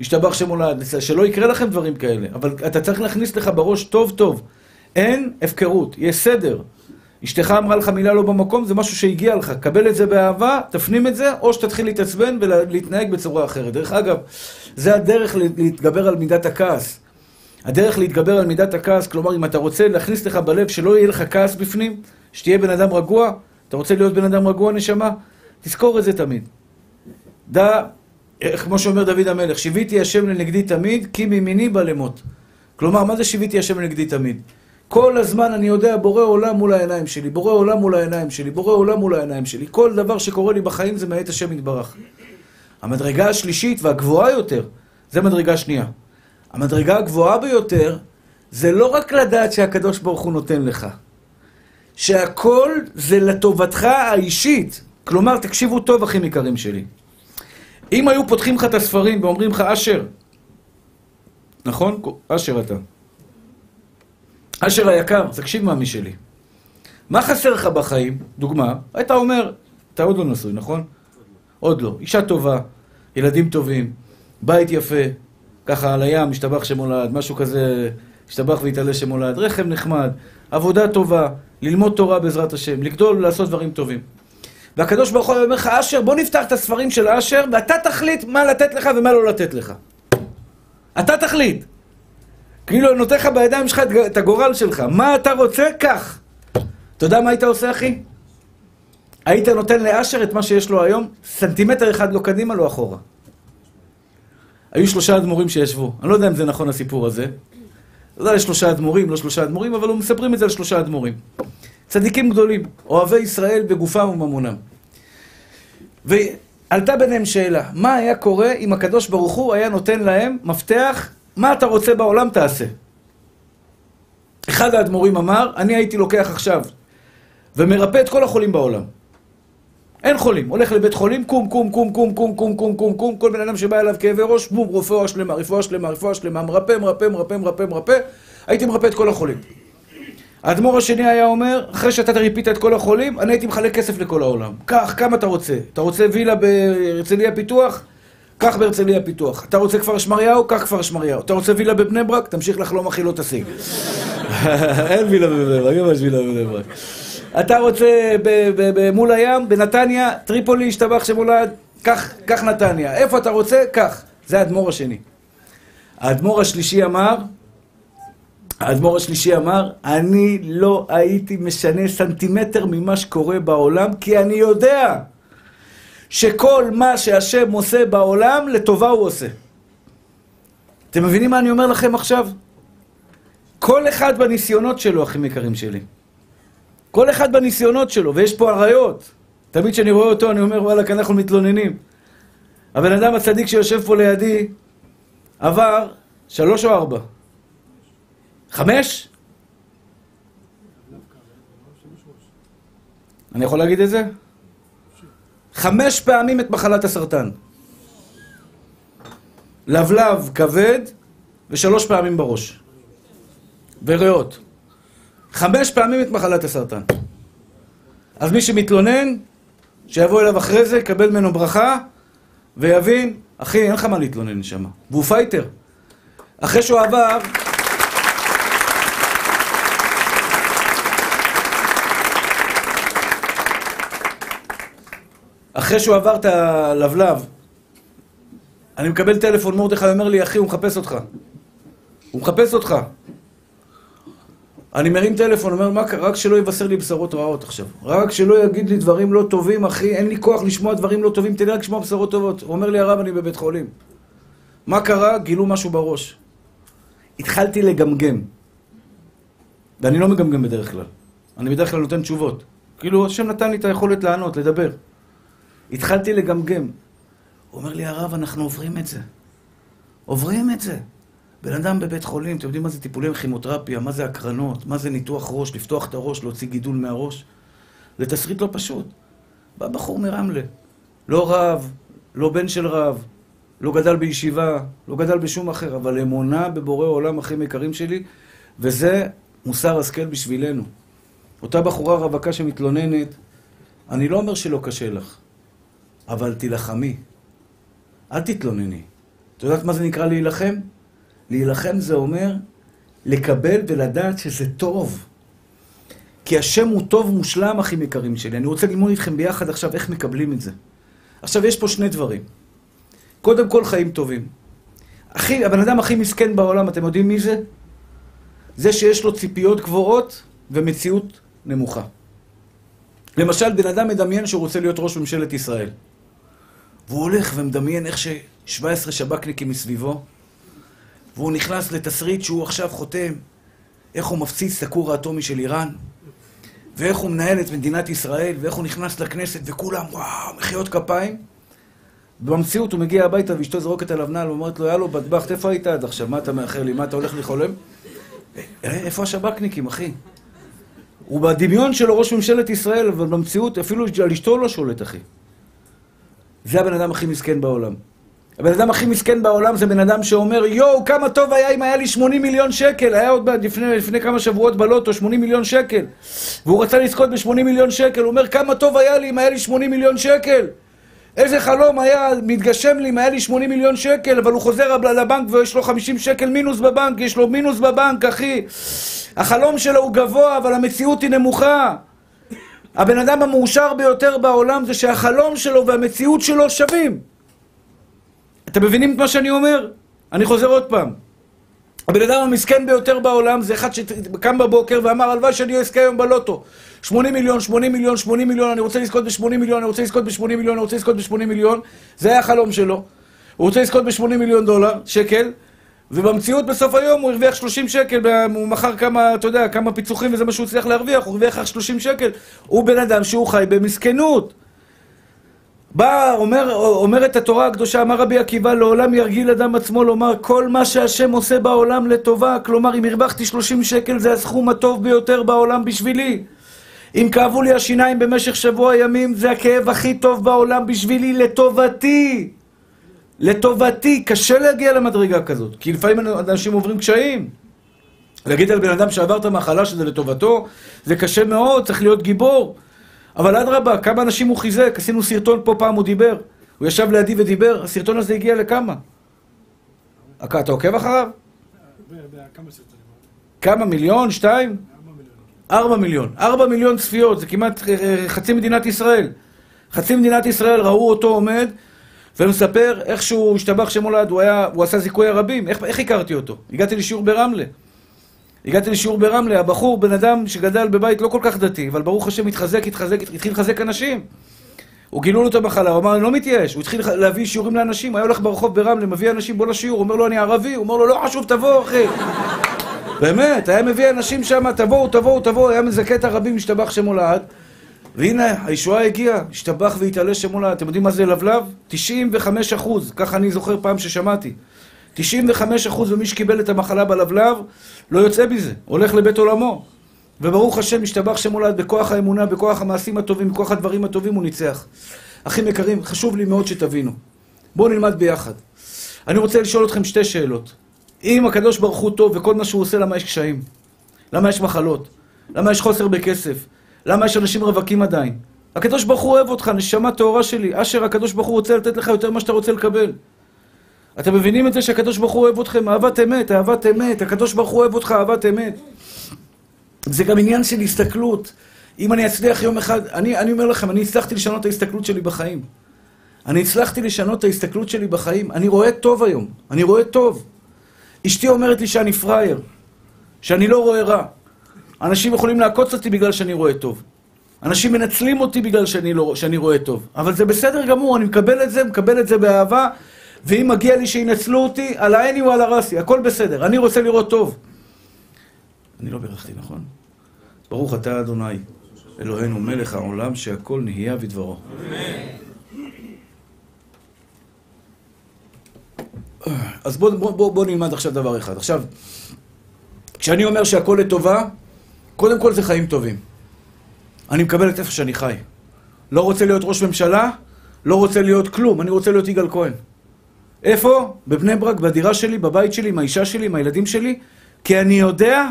השתבח שם הולד, שלא יקרה לכם דברים כאלה. אבל אתה צריך להכניס לך בראש טוב טוב. אין הפקרות, יש סדר. אשתך אמרה לך מילה לא במקום, זה משהו שהגיע לך. קבל את זה באהבה, תפנים את זה, או שתתחיל להתעצבן ולהתנהג בצורה אחרת. דרך אגב, זה הדרך להתגבר על מידת הכעס. הדרך להתגבר על מידת הכעס, כלומר, אם אתה רוצה להכניס לך בלב שלא יהיה לך כעס בפנים, שתהיה בן אדם רגוע, אתה רוצה להיות בן אדם רגוע, נשמה? תזכור את זה תמיד. דע, כמו שאומר דוד המלך, שיוויתי השם לנגדי תמיד, כי מימיני בא למות. כלומר, מה זה שיוויתי השם לנגדי תמיד? כל הזמן אני יודע, בורא עולם מול העיניים שלי, בורא עולם מול העיניים שלי, בורא עולם מול העיניים שלי. כל דבר שקורה לי בחיים זה מאת השם יתברך. המדרגה השלישית והגבוהה יותר, זה מדרגה שנייה. המדרגה הגבוהה ביותר, זה לא רק לדעת שהקדוש ברוך הוא נותן לך, שהכל זה לטובתך האישית. כלומר, תקשיבו טוב, אחים יקרים שלי. אם היו פותחים לך את הספרים ואומרים לך, אשר, נכון? אשר אתה. אשר היקר, תקשיב מאמי שלי. מה חסר לך בחיים? דוגמה, היית אומר, אתה עוד לא נשוי, נכון? עוד לא. אישה טובה, ילדים טובים, בית יפה, ככה על הים, משתבח שמולד, משהו כזה, משתבח והתעלה שמולד, רכב נחמד, עבודה טובה, ללמוד תורה בעזרת השם, לגדול ולעשות דברים טובים. והקדוש ברוך הוא אומר לך, אשר, בוא נפתח את הספרים של אשר, ואתה תחליט מה לתת לך ומה לא לתת לך. אתה תחליט. כאילו אני נותן לך בידיים שלך את הגורל שלך. מה אתה רוצה? קח. אתה יודע מה היית עושה, אחי? היית נותן לאשר את מה שיש לו היום, סנטימטר אחד לא קדימה, לא אחורה. היו שלושה אדמו"רים שישבו. אני לא יודע אם זה נכון הסיפור הזה. לא יודע, יש שלושה אדמו"רים, לא שלושה אדמו"רים, אבל מספרים את זה על שלושה אדמו"רים. צדיקים גדולים, אוהבי ישראל בגופם וממונם. ועלתה ביניהם שאלה, מה היה קורה אם הקדוש ברוך הוא היה נותן להם מפתח, מה אתה רוצה בעולם תעשה. אחד האדמו"רים אמר, אני הייתי לוקח עכשיו ומרפא את כל החולים בעולם. אין חולים, הולך לבית חולים, קום, קום, קום, קום, קום, קום, קום, קום, קום, כל בן אדם שבא אליו כאבי ראש, בום, רפואה שלמה, רפואה שלמה, רפואה שלמה, מרפא, מרפא, מרפא, מרפא, מרפא, הייתי מרפא את כל החולים. האדמו"ר השני היה אומר, אחרי שאתה ריפית את כל החולים, אני הייתי מחלק כסף לכל העולם. קח, כמה אתה רוצה. אתה רוצה וילה בהרצליה פיתוח? קח בהרצליה פיתוח. אתה רוצה כפר שמריהו? קח כפר שמריהו. אתה רוצה וילה בבני ברק? תמשיך לחלום אחי לא תשיג. אין וילה בבני ברק, אין וילה בבני ברק. אתה רוצה מול הים, בנתניה, טריפולי, השתבח שמולד, קח נתניה. איפה אתה רוצה? קח. זה האדמו"ר השני. האדמו"ר השלישי אמר, האדמו"ר השלישי אמר, אני לא הייתי משנה סנטימטר ממה שקורה בעולם, כי אני יודע שכל מה שהשם עושה בעולם, לטובה הוא עושה. אתם מבינים מה אני אומר לכם עכשיו? כל אחד בניסיונות שלו, אחים יקרים שלי. כל אחד בניסיונות שלו, ויש פה אריות. תמיד כשאני רואה אותו, אני אומר, וואלכ, אנחנו מתלוננים. הבן אדם הצדיק שיושב פה לידי עבר שלוש או ארבע? חמש? אני יכול להגיד את זה? חמש פעמים את מחלת הסרטן. לבלב כבד ושלוש פעמים בראש. וריאות. חמש פעמים את מחלת הסרטן. אז מי שמתלונן, שיבוא אליו אחרי זה, יקבל ממנו ברכה, ויבין, אחי, אין לך מה להתלונן נשמה. והוא fighter. אחרי שהוא עבר... אחרי שהוא עבר את הלבלב, אני מקבל טלפון, מרדכי אומר לי, אחי, הוא מחפש אותך. הוא מחפש אותך. אני מרים טלפון, אומר, מה קרה? רק שלא יבשר לי בשורות רעות עכשיו. רק שלא יגיד לי דברים לא טובים, אחי, אין לי כוח לשמוע דברים לא טובים, תן לי רק לשמוע בשורות טובות. הוא אומר לי, הרב, אני בבית חולים. מה קרה? גילו משהו בראש. התחלתי לגמגם. ואני לא מגמגם בדרך כלל. אני בדרך כלל נותן תשובות. כאילו, השם נתן לי את היכולת לענות, לדבר. התחלתי לגמגם. הוא אומר לי, הרב, אנחנו עוברים את זה. עוברים את זה. בן אדם בבית חולים, אתם יודעים מה זה טיפולי כימותרפיה, מה זה הקרנות, מה זה ניתוח ראש, לפתוח את הראש, להוציא גידול מהראש. זה תסריט לא פשוט. בא בחור מרמלה. לא רב, לא בן של רב, לא גדל בישיבה, לא גדל בשום אחר, אבל אמונה בבורא עולם הכי יקרים שלי, וזה מוסר השכל בשבילנו. אותה בחורה רווקה שמתלוננת, אני לא אומר שלא קשה לך, אבל תילחמי. אל תתלונני. את יודעת מה זה נקרא להילחם? להילחם זה אומר לקבל ולדעת שזה טוב. כי השם הוא טוב מושלם, אחים יקרים שלי. אני רוצה ללמוד איתכם ביחד עכשיו איך מקבלים את זה. עכשיו, יש פה שני דברים. קודם כל, חיים טובים. הכי, הבן אדם הכי מסכן בעולם, אתם יודעים מי זה? זה שיש לו ציפיות גבוהות ומציאות נמוכה. למשל, בן אדם מדמיין שהוא רוצה להיות ראש ממשלת ישראל. והוא הולך ומדמיין איך ש-17 שב"כניקים מסביבו, והוא נכנס לתסריט שהוא עכשיו חותם, איך הוא מפציץ את הכור האטומי של איראן, ואיך הוא מנהל את מדינת ישראל, ואיך הוא נכנס לכנסת, וכולם, וואו, מחיאות כפיים. במציאות הוא מגיע הביתה ואשתו זורקת עליו נעל ואומרת לו, יאללה, בטבחת, איפה היית עד עכשיו? מה אתה מאחר לי? מה אתה הולך לי חולם? אה, איפה השב"כניקים, אחי? הוא בדמיון שלו ראש ממשלת ישראל, אבל במציאות אפילו על אשתו לא שולט, אחי. זה הבן אדם הכי מסכן בעולם. הבן אדם הכי מסכן בעולם זה בן אדם שאומר, יואו, כמה טוב היה אם היה לי 80 מיליון שקל. היה עוד לפני, לפני כמה שבועות בלוטו, 80 מיליון שקל. והוא רצה לזכות ב-80 מיליון שקל. הוא אומר, כמה טוב היה לי אם היה לי 80 מיליון שקל. איזה חלום היה מתגשם לי אם היה לי 80 מיליון שקל, אבל הוא חוזר לבנק ויש לו 50 שקל מינוס בבנק, יש לו מינוס בבנק, אחי. החלום שלו הוא גבוה, אבל המציאות היא נמוכה. הבן אדם המאושר ביותר בעולם זה שהחלום שלו והמציאות שלו שווים. אתם מבינים את מה שאני אומר? אני חוזר עוד פעם. הבן אדם המסכן ביותר בעולם זה אחד שקם בבוקר ואמר, הלוואי שאני אזכה היום בלוטו. 80 מיליון, 80 מיליון, 80 מיליון, אני רוצה לזכות ב-80 מיליון, אני רוצה לזכות ב-80 מיליון, אני רוצה לזכות ב-80 מיליון. זה היה החלום שלו. הוא רוצה לזכות ב-80 מיליון דולר, שקל, ובמציאות בסוף היום הוא הרוויח 30 שקל, הוא מכר כמה, אתה יודע, כמה פיצוחים וזה מה שהוא הצליח להרוויח, הוא הרוויח 30 שקל. הוא בן אדם שהוא חי במסכנות. בא, אומר, אומרת התורה הקדושה, אמר רבי עקיבא, לעולם ירגיל אדם עצמו לומר כל מה שהשם עושה בעולם לטובה, כלומר אם הרווחתי 30 שקל זה הסכום הטוב ביותר בעולם בשבילי. אם כאבו לי השיניים במשך שבוע ימים, זה הכאב הכי טוב בעולם בשבילי, לטובתי. לטובתי. קשה להגיע למדרגה כזאת, כי לפעמים אנשים עוברים קשיים. להגיד על בן אדם שעבר את המחלה שזה לטובתו, זה קשה מאוד, צריך להיות גיבור. אבל אדרבה, כמה אנשים הוא חיזק? עשינו סרטון פה פעם, הוא דיבר. הוא ישב לידי ודיבר, הסרטון הזה הגיע לכמה? אתה עוקב אחריו? כמה? מיליון? שתיים? ארבע מיליון. ארבע מיליון צפיות, זה כמעט אה, אה, חצי מדינת ישראל. חצי מדינת ישראל ראו אותו עומד ומספר איך שהוא השתבח שמולד, הוא, היה, הוא עשה זיכוי הרבים. איך, איך הכרתי אותו? הגעתי לשיעור ברמלה. הגעתי לשיעור ברמלה, הבחור, בן אדם שגדל בבית לא כל כך דתי, אבל ברוך השם התחזק, התחזק, התחיל לחזק אנשים. הוא גילו לו את המחלה, הוא אמר, אני לא מתייאש, הוא התחיל להביא שיעורים לאנשים, היה הולך ברחוב ברמלה, מביא אנשים, בוא לשיעור, אומר לו, אני ערבי, הוא אומר לו, לא חשוב, תבוא, אחי. באמת, היה מביא אנשים שם, תבואו, תבואו, תבואו, היה מזכה את הרבים, השתבח שמו לעד. והנה, הישועה הגיעה, השתבח והתעלה שמו לעד. אתם יודעים מה זה לבלב? 95 אחוז, ככה אני זוכר פעם ששמעתי. 95 אחוז ממי שקיבל את המחלה בלבלב, לא יוצא מזה, הולך לבית עולמו. וברוך השם, השתבח שמו לעד בכוח האמונה, בכוח המעשים הטובים, בכוח הדברים הטובים, הוא ניצח. אחים יקרים, חשוב לי מאוד שתבינו. בואו נלמד ביחד. אני רוצה לשאול אתכם שתי שאלות. אם הקדוש ברוך הוא טוב וכל מה שהוא עושה, למה יש קשיים? למה יש מחלות? למה יש חוסר בכסף? למה יש אנשים רווקים עדיין? הקדוש ברוך הוא אוהב אותך, נשמה טהורה שלי. אשר הקדוש ברוך הוא רוצה לתת לך יותר ממה שאתה רוצה לקבל. אתם מבינים את זה שהקדוש ברוך הוא אוהב אתכם? אהבת אמת, אהבת אמת. הקדוש ברוך הוא אוהב אותך, אהבת אמת. זה גם עניין של הסתכלות. אם אני אצליח יום אחד, אני, אני אומר לכם, אני הצלחתי לשנות את ההסתכלות שלי בחיים. אני הצלחתי לשנות את ההסתכלות שלי בחיים. אני רואה טוב היום. אני רואה טוב. אשתי אומרת לי שאני פראייר, שאני לא רואה רע. אנשים יכולים לעקוץ אותי בגלל שאני רואה טוב. אנשים מנצלים אותי בגלל שאני, לא, שאני רואה טוב. אבל זה בסדר גמור, אני מקבל את זה, מקבל את זה באהבה, ואם מגיע לי שינצלו אותי, על העיני ועל הרסי, הכל בסדר. אני רוצה לראות טוב. אני לא בירכתי, נכון? ברוך אתה אדוני, אלוהינו מלך העולם, שהכל נהיה בדברו. אז בואו בוא, בוא, בוא נלמד עכשיו דבר אחד. עכשיו, כשאני אומר שהכל לטובה, קודם כל זה חיים טובים. אני מקבל את איפה שאני חי. לא רוצה להיות ראש ממשלה, לא רוצה להיות כלום, אני רוצה להיות יגאל כהן. איפה? בבני ברק, בדירה שלי, בבית שלי, עם האישה שלי, עם הילדים שלי, כי אני יודע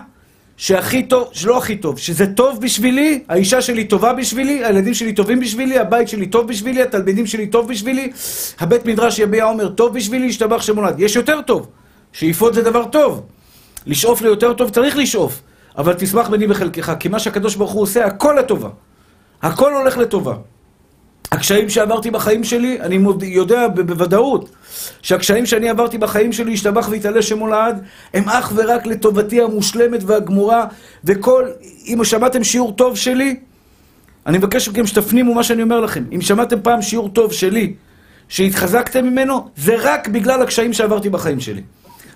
שהכי טוב, שלא הכי טוב, שזה טוב בשבילי, האישה שלי טובה בשבילי, הילדים שלי טובים בשבילי, הבית שלי טוב בשבילי, התלמידים שלי טוב בשבילי, הבית מדרש יביע אומר טוב בשבילי, השתבח שמולד. יש יותר טוב. שאיפות זה דבר טוב. לשאוף ליותר טוב צריך לשאוף. אבל תשמח בני בחלקך, כי מה שהקדוש ברוך הוא עושה, הכל לטובה. הכל הולך לטובה. הקשיים שעברתי בחיים שלי, אני יודע בוודאות שהקשיים שאני עברתי בחיים שלי, השתבח והתעלה שמו לעד, הם אך ורק לטובתי המושלמת והגמורה, וכל, אם שמעתם שיעור טוב שלי, אני מבקש מכם שתפנימו מה שאני אומר לכם. אם שמעתם פעם שיעור טוב שלי, שהתחזקתם ממנו, זה רק בגלל הקשיים שעברתי בחיים שלי.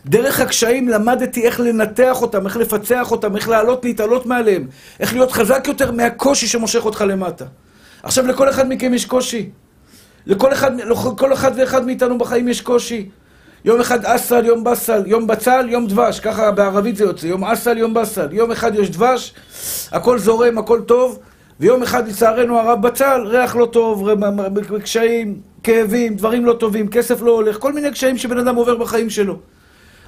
דרך הקשיים למדתי איך לנתח אותם, איך לפצח אותם, איך לעלות, להתעלות מעליהם, איך להיות חזק יותר מהקושי שמושך אותך למטה. עכשיו, לכל אחד מכם יש קושי. לכל אחד, לכל אחד ואחד מאיתנו בחיים יש קושי. יום אחד אסל, יום בסל, יום בצל, יום דבש, ככה בערבית זה יוצא, יום אסל, יום בסל, יום אחד יש דבש, הכל זורם, הכל טוב, ויום אחד לצערנו הרב בצל, ריח לא טוב, קשיים, כאבים, דברים לא טובים, כסף לא הולך, כל מיני קשיים שבן אדם עובר בחיים שלו.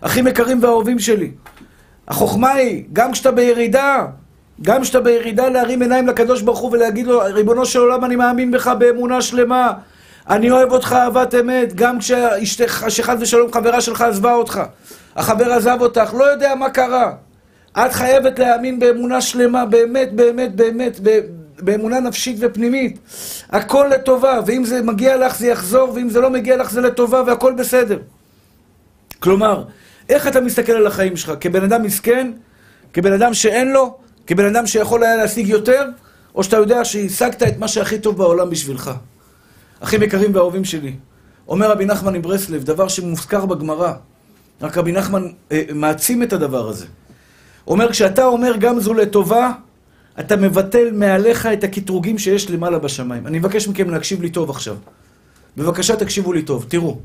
אחים יקרים ואהובים שלי, החוכמה היא, גם כשאתה בירידה, גם כשאתה בירידה להרים עיניים לקדוש ברוך הוא ולהגיד לו, ריבונו של עולם, אני מאמין בך באמונה שלמה. אני אוהב אותך אהבת אמת, גם כשאשתך, שחד ושלום חברה שלך עזבה אותך. החבר עזב אותך, לא יודע מה קרה. את חייבת להאמין באמונה שלמה, באמת, באמת, באמת, באמונה נפשית ופנימית. הכל לטובה, ואם זה מגיע לך זה יחזור, ואם זה לא מגיע לך זה לטובה, והכל בסדר. כלומר, איך אתה מסתכל על החיים שלך? כבן אדם מסכן? כבן אדם שאין לו? כבן אדם שיכול היה להשיג יותר? או שאתה יודע שהשגת את מה שהכי טוב בעולם בשבילך? אחים יקרים ואהובים שלי, אומר רבי נחמן מברסלב, דבר שמוזכר בגמרא, רק רבי נחמן אה, מעצים את הדבר הזה. אומר, כשאתה אומר גם זו לטובה, אתה מבטל מעליך את הקטרוגים שיש למעלה בשמיים. אני מבקש מכם להקשיב לי טוב עכשיו. בבקשה תקשיבו לי טוב, תראו.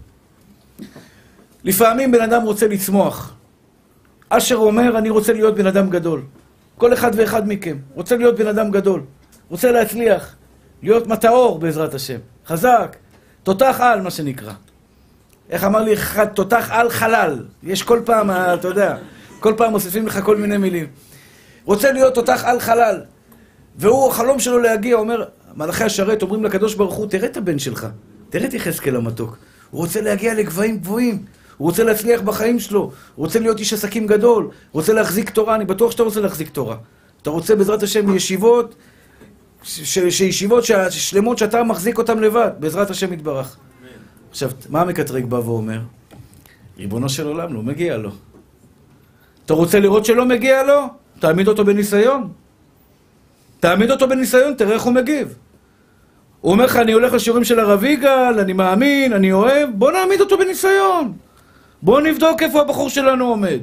לפעמים בן אדם רוצה לצמוח. אשר אומר, אני רוצה להיות בן אדם גדול. כל אחד ואחד מכם רוצה להיות בן אדם גדול. רוצה להצליח, להיות מטאור בעזרת השם. חזק. תותח על, מה שנקרא. איך אמר לי אחד, תותח על חלל. יש כל פעם, אתה יודע, כל פעם מוסיפים לך כל מיני מילים. רוצה להיות תותח על חלל. והוא, החלום שלו להגיע, אומר, מלאכי השרת אומרים לקדוש ברוך הוא, תראה את הבן שלך, תראה את יחזקאל המתוק. הוא רוצה להגיע לגבהים גבוהים. הוא רוצה להצליח בחיים שלו, הוא רוצה להיות איש עסקים גדול, הוא רוצה להחזיק תורה, אני בטוח שאתה רוצה להחזיק תורה. אתה רוצה בעזרת השם ישיבות, שישיבות שלמות שאתה מחזיק אותן לבד, בעזרת השם יתברך. עכשיו, מה המקטרג בא ואומר? ריבונו של עולם, לא מגיע לו. אתה רוצה לראות שלא מגיע לו? תעמיד אותו בניסיון. תעמיד אותו בניסיון, תראה איך הוא מגיב. הוא אומר לך, אני הולך לשיעורים של הרב יגאל, אני מאמין, אני אוהב, בוא נעמיד אותו בניסיון. בוא נבדוק איפה הבחור שלנו עומד.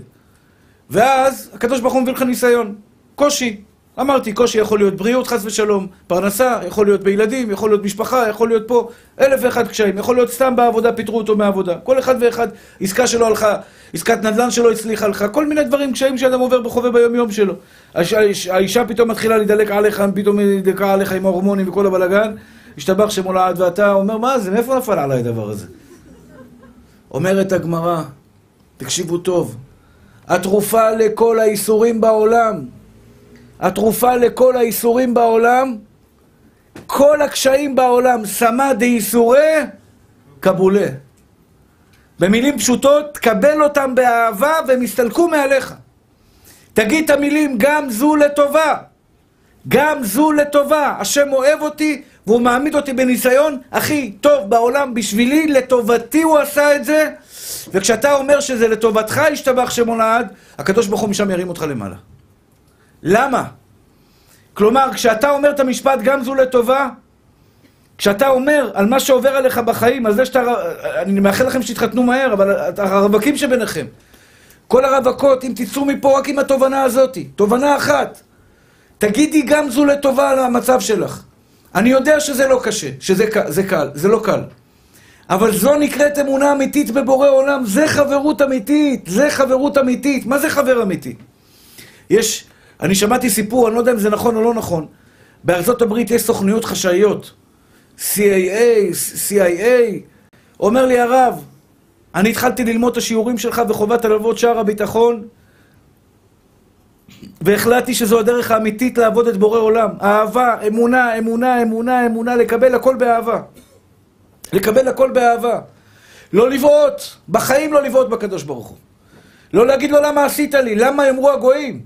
ואז הקדוש ברוך הוא מביא לך ניסיון. קושי. אמרתי, קושי יכול להיות בריאות, חס ושלום, פרנסה, יכול להיות בילדים, יכול להיות משפחה, יכול להיות פה אלף ואחד קשיים, יכול להיות סתם בעבודה, פיטרו אותו מהעבודה. כל אחד ואחד, עסקה שלו הלכה, עסקת נדל"ן שלו הצליחה לך, כל מיני דברים, קשיים שאדם עובר בחווה ביום יום שלו. האישה פתאום מתחילה להידלק עליך, פתאום היא נדלקה עליך עם ההורמונים וכל הבלאגן, השתבח שמולד, ואתה אומר, מה זה, מאיפה נפל עליי הדבר הזה? אומרת הגמרא, תקשיבו טוב, התרופה לכל האיסורים בעולם, התרופה לכל האיסורים בעולם, כל הקשיים בעולם, סמא דאיסורי קבולה. במילים פשוטות, תקבל אותם באהבה והם יסתלקו מעליך. תגיד את המילים, גם זו לטובה. גם זו לטובה. השם אוהב אותי והוא מעמיד אותי בניסיון הכי טוב בעולם בשבילי, לטובתי הוא עשה את זה. וכשאתה אומר שזה לטובתך השתבח שמו לעד, הקדוש ברוך הוא משם ירים אותך למעלה. למה? כלומר, כשאתה אומר את המשפט גם זו לטובה, כשאתה אומר על מה שעובר עליך בחיים, על זה שאתה... אני מאחל לכם שתתחתנו מהר, אבל הרווקים שביניכם, כל הרווקות, אם תצאו מפה רק עם התובנה הזאת, תובנה אחת, תגידי גם זו לטובה על המצב שלך. אני יודע שזה לא קשה, שזה זה קל, זה לא קל. אבל זו נקראת אמונה אמיתית בבורא עולם, זה חברות אמיתית, זה חברות אמיתית. מה זה חבר אמיתי? יש, אני שמעתי סיפור, אני לא יודע אם זה נכון או לא נכון. בארצות הברית יש סוכנויות חשאיות, CAA, CIA. אומר לי הרב, אני התחלתי ללמוד את השיעורים שלך וחובת הלוות שער הביטחון, והחלטתי שזו הדרך האמיתית לעבוד את בורא עולם. אהבה, אמונה, אמונה, אמונה, אמונה, לקבל הכל באהבה. לקבל הכל באהבה. לא לבעוט, בחיים לא לבעוט בקדוש ברוך הוא. לא להגיד לו למה עשית לי, למה יאמרו הגויים.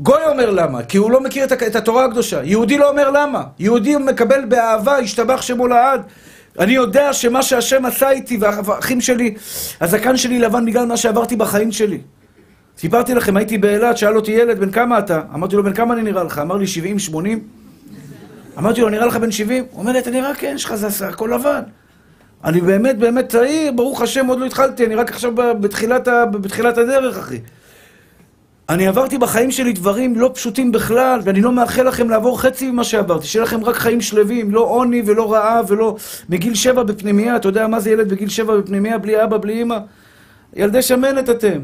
גוי אומר למה, כי הוא לא מכיר את, את התורה הקדושה. יהודי לא אומר למה. יהודי מקבל באהבה, השתבח שמו לעד. אני יודע שמה שהשם עשה איתי, והאחים שלי, הזקן שלי לבן בגלל מה שעברתי בחיים שלי. סיפרתי לכם, הייתי באילת, שאל אותי ילד, בן כמה אתה? אמרתי לו, בן כמה אני נראה לך? אמר לי, 70, 80. אמרתי לו, נראה לך בן 70? הוא אומר לי, אתה נראה כן, יש לך זה הכל לבן. אני באמת באמת צעיר, ברוך השם, עוד לא התחלתי, אני רק עכשיו בתחילת, בתחילת הדרך, אחי. אני עברתי בחיים שלי דברים לא פשוטים בכלל, ואני לא מאחל לכם לעבור חצי ממה שעברתי, שיהיה לכם רק חיים שלווים, לא עוני ולא רעב ולא... מגיל שבע בפנימייה, אתה יודע מה זה ילד בגיל שבע בפנימייה, בלי אבא, בלי אמא? ילדי שמנת אתם.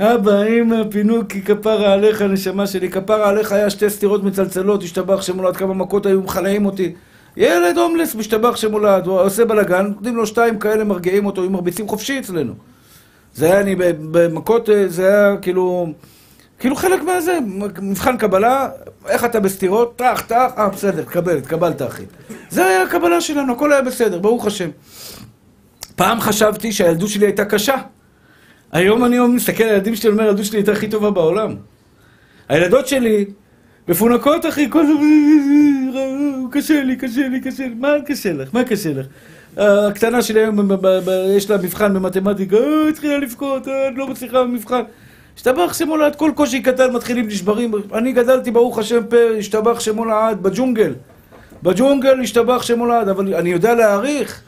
אבא, אמא, פינוקי, כפרה עליך, נשמה שלי, כפרה עליך היה שתי סטירות מצלצלות, השתבח שמולד, כמה מכות היו מחלאים אותי. ילד הומלס, משתבח שמולד, הוא עושה בלאגן, נותנים לו שתיים כאלה, מרגיעים אותו, היו מרביצים חופשי אצלנו. זה היה, אני במכות, אה, זה היה כאילו... כאילו חלק מהזה, מבחן קבלה, איך אתה בסתירות, טח, טח, אה, בסדר, תקבל, התקבלת, אחי. זה היה הקבלה שלנו, הכל היה בסדר, ברוך השם. פעם חשבתי שהילדות שלי הייתה קשה. היום אני מסתכל על הילדים שלי, אומר, הילדות שלי הייתה הכי טובה בעולם. הילדות שלי מפונקות, אחי, כל הזמן, קשה לי, קשה לי, קשה לי, מה קשה לך? מה קשה לך? הקטנה שלי היום, יש לה מבחן במתמטיקה, אה, התחילה לבכות, אה, לא מצליחה במבחן. השתבח שמו לעד, כל קושי קטן מתחילים נשברים. אני גדלתי, ברוך השם, פה, השתבח שמו לעד, בג'ונגל. בג'ונגל השתבח שמו לעד, אבל אני יודע להעריך.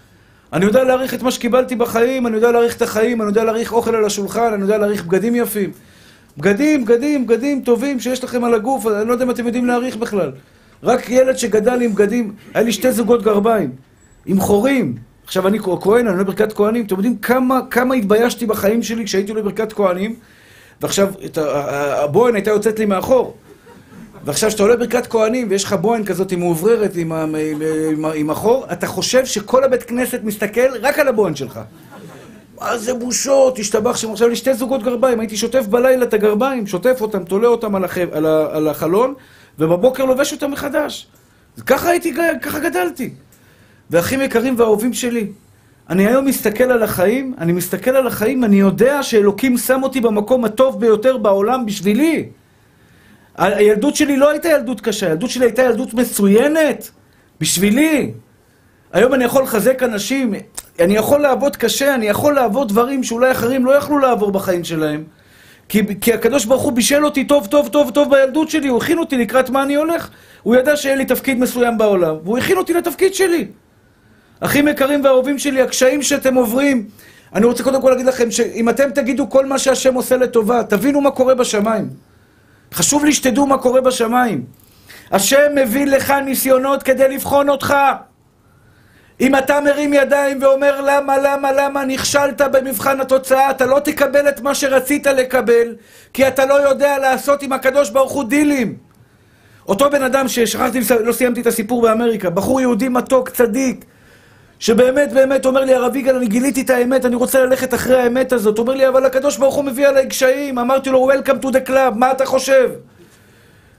אני יודע להעריך את מה שקיבלתי בחיים, אני יודע להעריך את החיים, אני יודע להעריך אוכל על השולחן, אני יודע להעריך בגדים יפים. בגדים, בגדים, בגדים טובים שיש לכם על הגוף, אני לא יודע אם אתם יודעים להעריך בכלל. רק ילד שגדל עם בגדים, היה לי שתי זוגות גרביים, עם חורים. עכשיו אני כהן, אני עולה ברכת כהנים, אתם יודעים כמה, כמה התביישתי בחיים שלי כשהייתי עולה ברכת כהנים? ועכשיו הבוהן הייתה יוצאת לי מאחור. ועכשיו כשאתה עולה ברכת כהנים ויש לך בוהן כזאת מאובררת עם, עם, עם, עם החור, אתה חושב שכל הבית כנסת מסתכל רק על הבוהן שלך. מה זה בושות, השתבח שם. עכשיו לי שתי זוגות גרביים, הייתי שוטף בלילה את הגרביים, שוטף אותם, תולה אותם על, הח... על, ה... על החלון, ובבוקר לובש אותם מחדש. ככה הייתי, ככה גדלתי. ואחים יקרים ואהובים שלי, אני היום מסתכל על החיים, אני מסתכל על החיים, אני יודע שאלוקים שם אותי במקום הטוב ביותר בעולם בשבילי. הילדות שלי לא הייתה ילדות קשה, הילדות שלי הייתה ילדות מצוינת, בשבילי. היום אני יכול לחזק אנשים, אני יכול לעבוד קשה, אני יכול לעבוד דברים שאולי אחרים לא יכלו לעבור בחיים שלהם. כי, כי הקדוש ברוך הוא בישל אותי טוב, טוב, טוב, טוב בילדות שלי, הוא הכין אותי לקראת מה אני הולך. הוא ידע שאין לי תפקיד מסוים בעולם, והוא הכין אותי לתפקיד שלי. אחים יקרים ואהובים שלי, הקשיים שאתם עוברים, אני רוצה קודם כל להגיד לכם שאם אתם תגידו כל מה שהשם עושה לטובה, תבינו מה קורה בשמיים. חשוב לי שתדעו מה קורה בשמיים. השם מביא לך ניסיונות כדי לבחון אותך. אם אתה מרים ידיים ואומר למה, למה, למה נכשלת במבחן התוצאה, אתה לא תקבל את מה שרצית לקבל, כי אתה לא יודע לעשות עם הקדוש ברוך הוא דילים. אותו בן אדם ששכחתי, לא סיימתי את הסיפור באמריקה, בחור יהודי מתוק, צדיק, שבאמת באמת אומר לי, הרב יגאל, אני גיליתי את האמת, אני רוצה ללכת אחרי האמת הזאת. אומר לי, אבל הקדוש ברוך הוא מביא עליי קשיים. אמרתי לו, Welcome to the club, מה אתה חושב?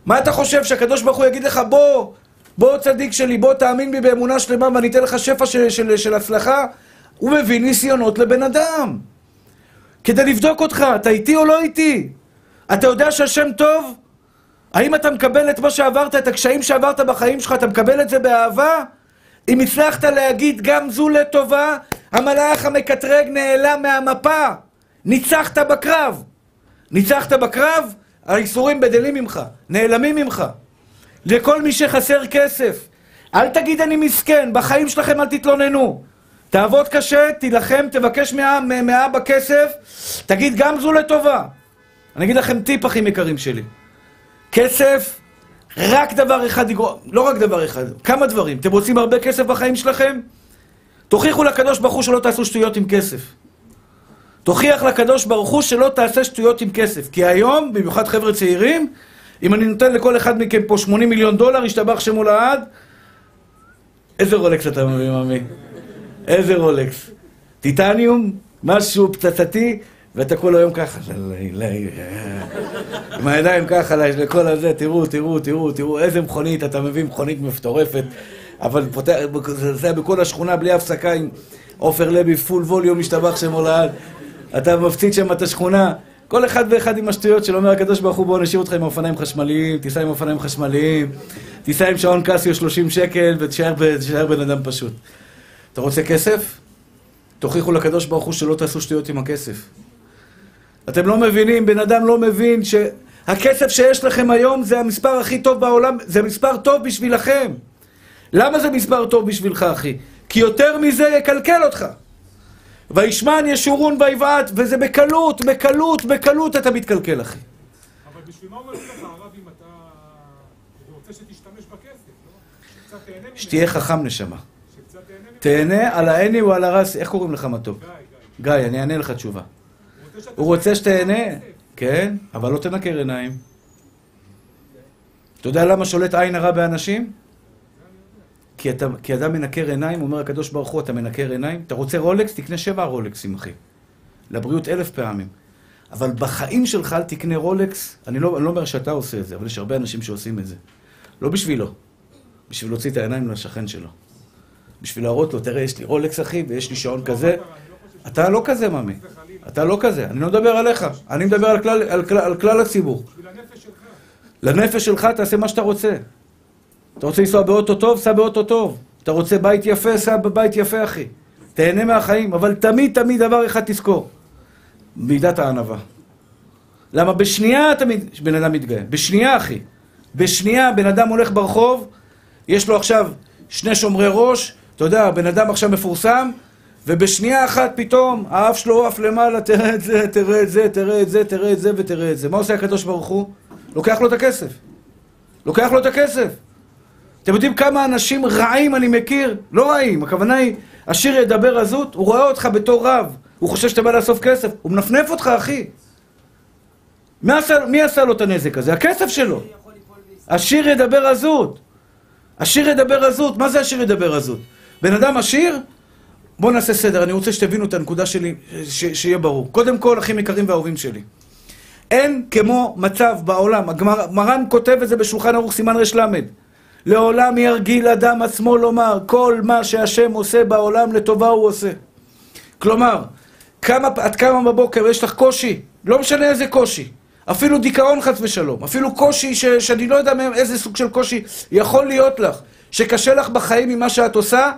מה אתה חושב, שהקדוש ברוך הוא יגיד לך, בוא, בוא צדיק שלי, בוא תאמין בי באמונה שלמה ואני אתן לך שפע של, של, של הצלחה? הוא מביא ניסיונות לבן אדם. כדי לבדוק אותך, אתה איתי או לא איתי? אתה יודע שהשם טוב? האם אתה מקבל את מה שעברת, את הקשיים שעברת בחיים שלך, אתה מקבל את זה באהבה? אם הצלחת להגיד גם זו לטובה, המלאך המקטרג נעלם מהמפה. ניצחת בקרב. ניצחת בקרב, האיסורים בדלים ממך, נעלמים ממך. לכל מי שחסר כסף, אל תגיד אני מסכן, בחיים שלכם אל תתלוננו. תעבוד קשה, תילחם, תבקש מאבא כסף, תגיד גם זו לטובה. אני אגיד לכם טיפ, אחים יקרים שלי. כסף רק דבר אחד יגרום, לא רק דבר אחד, כמה דברים. אתם רוצים הרבה כסף בחיים שלכם? תוכיחו לקדוש ברוך הוא שלא תעשו שטויות עם כסף. תוכיח לקדוש ברוך הוא שלא תעשה שטויות עם כסף. כי היום, במיוחד חבר'ה צעירים, אם אני נותן לכל אחד מכם פה 80 מיליון דולר, ישתבח שמו לעד, איזה רולקס אתה מביא, ממי? איזה רולקס? טיטניום? משהו פצצתי? ואתה כל היום ככה, עם הידיים ככה לכל הזה, תראו, תראו, תראו, תראו, איזה מכונית, אתה מביא מכונית מטורפת, אבל זה היה בכל השכונה בלי הפסקה עם עופר לוי, פול ווליום, משתבח שם לעד. אתה מפציץ שם את השכונה, כל אחד ואחד עם השטויות שלו, אומר הקדוש ברוך הוא, בוא נשאיר אותך עם אופניים חשמליים, תיסע עם אופניים חשמליים, תיסע עם שעון קסיו 30 שקל ותישאר בן אדם פשוט. אתה רוצה כסף? תוכיחו לקדוש ברוך הוא שלא תעשו שטויות עם הכסף. אתם לא מבינים, בן אדם לא מבין שהכסף שיש לכם היום זה המספר הכי טוב בעולם, זה מספר טוב בשבילכם. למה זה מספר טוב בשבילך, אחי? כי יותר מזה יקלקל אותך. וישמן ישורון ויבעט, וזה בקלות, בקלות, בקלות אתה מתקלקל, אחי. אבל בשביל מה אומר לך הרב אם אתה רוצה שתשתמש בכסף, לא? קצת תהנה ממנו. שתהיה חכם, נשמה. שקצת תהנה ממנו. תהנה על העני או על הרס, איך קוראים לך מתוק? גיא, גיא. גיא, אני אענה לך תשובה. הוא רוצה שתהנה. כן, אבל לא תנקר עיניים. אתה יודע למה שולט עין הרע באנשים? כי, אתה, כי אדם מנקר עיניים, אומר הקדוש ברוך הוא, אתה מנקר עיניים? אתה רוצה רולקס? תקנה שבע רולקסים, אחי. לבריאות אלף פעמים. אבל בחיים שלך אל תקנה רולקס, אני לא, אני לא אומר שאתה עושה את זה, אבל יש הרבה אנשים שעושים את זה. לא בשבילו, בשביל להוציא את העיניים לשכן שלו. בשביל להראות לו, תראה, יש לי רולקס, אחי, ויש לי שעון כזה. אתה לא כזה, ממי. אתה לא כזה. אני לא מדבר עליך. אני מדבר על כלל, על כלל, על כלל הציבור. הנפש שלך. לנפש שלך תעשה מה שאתה רוצה. אתה רוצה לנסוע באוטו טוב, סע באוטו טוב. אתה רוצה בית יפה, סע בבית יפה, אחי. תהנה מהחיים, אבל תמיד תמיד דבר אחד תזכור. מידת הענווה. למה בשנייה אתה, בן אדם מתגאה. בשנייה, אחי. בשנייה בן אדם הולך ברחוב, יש לו עכשיו שני שומרי ראש, אתה יודע, בן אדם עכשיו מפורסם, ובשנייה אחת פתאום האף שלו עף למעלה, תראה את זה, תראה את זה, תראה את זה, תראה את זה ותראה את זה. מה עושה הקדוש ברוך הוא? לוקח לו את הכסף. לוקח לו את הכסף. אתם יודעים כמה אנשים רעים אני מכיר? לא רעים, הכוונה היא, השיר ידבר עזות, הוא רואה אותך בתור רב, הוא חושב שאתה בא לאסוף כסף, הוא מנפנף אותך, אחי. מי עשה, מי עשה לו את הנזק הזה? הכסף שלו. השיר ידבר עזות. השיר ידבר עזות. מה זה השיר ידבר עזות? בן אדם עשיר? בואו נעשה סדר, אני רוצה שתבינו את הנקודה שלי, ש- שיהיה ברור. קודם כל, אחים יקרים ואהובים שלי. אין כמו מצב בעולם, הגמר- מרן כותב את זה בשולחן ערוך סימן ר"ל. לעולם ירגיל אדם עצמו לומר, כל מה שהשם עושה בעולם לטובה הוא עושה. כלומר, כמה, את קמה בבוקר ויש לך קושי, לא משנה איזה קושי, אפילו דיכאון חס ושלום, אפילו קושי ש, שאני לא יודע איזה סוג של קושי יכול להיות לך, שקשה לך בחיים ממה שאת עושה,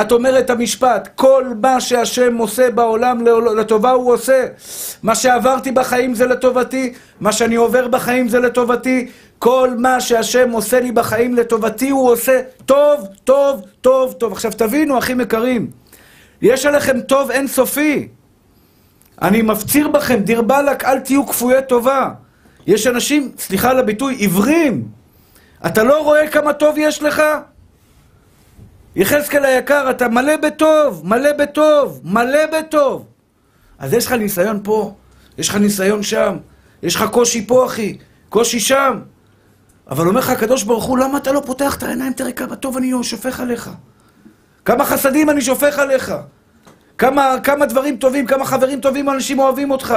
את אומרת המשפט, כל מה שהשם עושה בעולם לטובה הוא עושה. מה שעברתי בחיים זה לטובתי, מה שאני עובר בחיים זה לטובתי, כל מה שהשם עושה לי בחיים לטובתי הוא עושה טוב, טוב, טוב, טוב. עכשיו תבינו, אחים יקרים, יש עליכם טוב אינסופי. אני מפציר בכם, דיר באלק, אל תהיו כפויי טובה. יש אנשים, סליחה על הביטוי, עיוורים. אתה לא רואה כמה טוב יש לך? יחזקאל היקר, אתה מלא בטוב, מלא בטוב, מלא בטוב. אז יש לך ניסיון פה, יש לך ניסיון שם, יש לך קושי פה, אחי, קושי שם. אבל אומר לך הקדוש ברוך הוא, למה אתה לא פותח את העיניים? תראה כמה טוב אני שופך עליך. כמה חסדים אני שופך עליך. כמה, כמה דברים טובים, כמה חברים טובים, אנשים אוהבים אותך.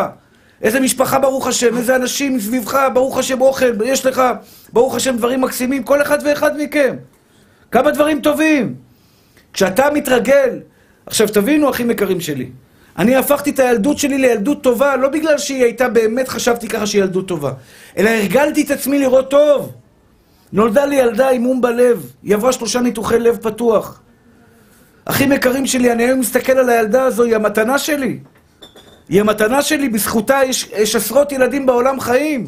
איזה משפחה, ברוך השם, איזה אנשים סביבך, ברוך השם, אוכל, יש לך, ברוך השם, דברים מקסימים, כל אחד ואחד מכם. כמה דברים טובים. כשאתה מתרגל, עכשיו תבינו, אחים יקרים שלי, אני הפכתי את הילדות שלי לילדות טובה, לא בגלל שהיא הייתה באמת, חשבתי ככה שהיא ילדות טובה, אלא הרגלתי את עצמי לראות טוב. נולדה לי ילדה עם מום בלב, היא עברה שלושה ניתוחי לב פתוח. אחים יקרים שלי, אני היום מסתכל על הילדה הזו, היא המתנה שלי. היא המתנה שלי, בזכותה יש, יש עשרות ילדים בעולם חיים.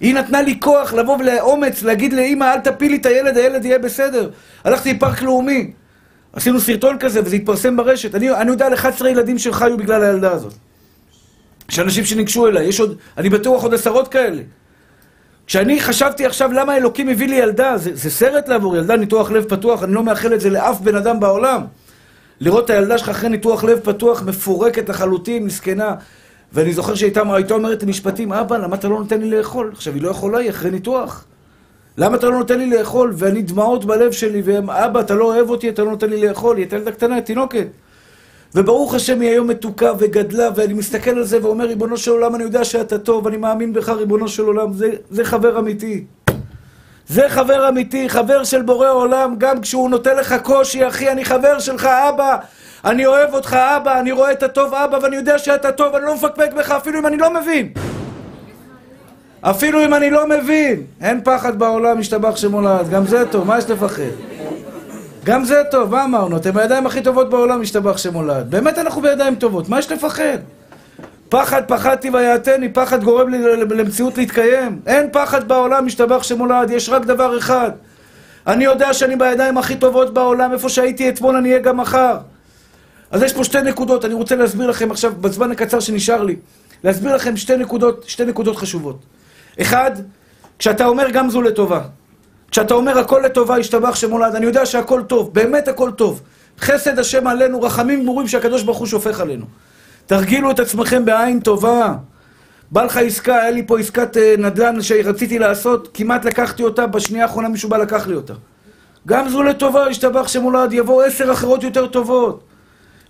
היא נתנה לי כוח לבוא ולאומץ, להגיד לאימא, אל תפילי את הילד, הילד יהיה בסדר. הלכתי לפארק לאומי, עשינו סרטון כזה וזה התפרסם ברשת. אני, אני יודע על 11 ילדים שחיו בגלל הילדה הזאת. יש אנשים שניגשו אליי, יש עוד, אני בטוח עוד עשרות כאלה. כשאני חשבתי עכשיו למה אלוקים הביא לי ילדה, זה, זה סרט לעבור, ילדה ניתוח לב פתוח, אני לא מאחל את זה לאף בן אדם בעולם. לראות את הילדה שלך אחרי ניתוח לב פתוח, מפורקת לחלוטין, מסכנה. ואני זוכר שהייתה הייתה אומרת את המשפטים, אבא, למה אתה לא נותן לי לאכול? עכשיו, היא לא יכולה, היא אחרי ניתוח. למה אתה לא נותן לי לאכול? ואני דמעות בלב שלי, והם, אבא, אתה לא אוהב אותי, אתה לא נותן לי לאכול. היא הייתה ילדה קטנה, תינוקת. וברוך השם היא היום מתוקה וגדלה, ואני מסתכל על זה ואומר, ריבונו של עולם, אני יודע שאתה טוב, אני מאמין בך, ריבונו של עולם, זה, זה חבר אמיתי. זה חבר אמיתי, חבר של בורא עולם, גם כשהוא נותן לך קושי, אחי, אני חבר שלך, אבא. אני אוהב אותך, אבא, אני רואה את הטוב, אבא, ואני יודע שאתה טוב, אני לא מפקפק בך, אפילו אם אני לא מבין. אפילו אם אני לא מבין, אין פחד בעולם, משתבח שמולד, גם זה טוב, מה יש לפחד? גם זה טוב, מה אמרנו? אתם בידיים הכי טובות בעולם, משתבח שמולד. באמת אנחנו בידיים טובות, מה יש לפחד? פחד פחדתי ויעתני, פחד גורם לי למציאות להתקיים. אין פחד בעולם, משתבח שמולד, יש רק דבר אחד. אני יודע שאני בידיים הכי טובות בעולם, איפה שהייתי אתמול אני אהיה גם מחר. אז יש פה שתי נקודות, אני רוצה להסביר לכם עכשיו, בזמן הקצר שנשאר לי, להסביר לכם שתי נקודות, שתי נקודות חשובות. אחד, כשאתה אומר גם זו לטובה. כשאתה אומר הכל לטובה, ישתבח שמולד, אני יודע שהכל טוב, באמת הכל טוב. חסד השם עלינו, רחמים גמורים שהקדוש ברוך הוא שופך עלינו. תרגילו את עצמכם בעין טובה. בא לך עסקה, היה לי פה עסקת אה, נדל"ן שרציתי לעשות, כמעט לקחתי אותה, בשנייה האחרונה מישהו בא לקח לי אותה. גם זו לטובה, ישתבח שמולד, יבואו עשר אחרות יותר טובות.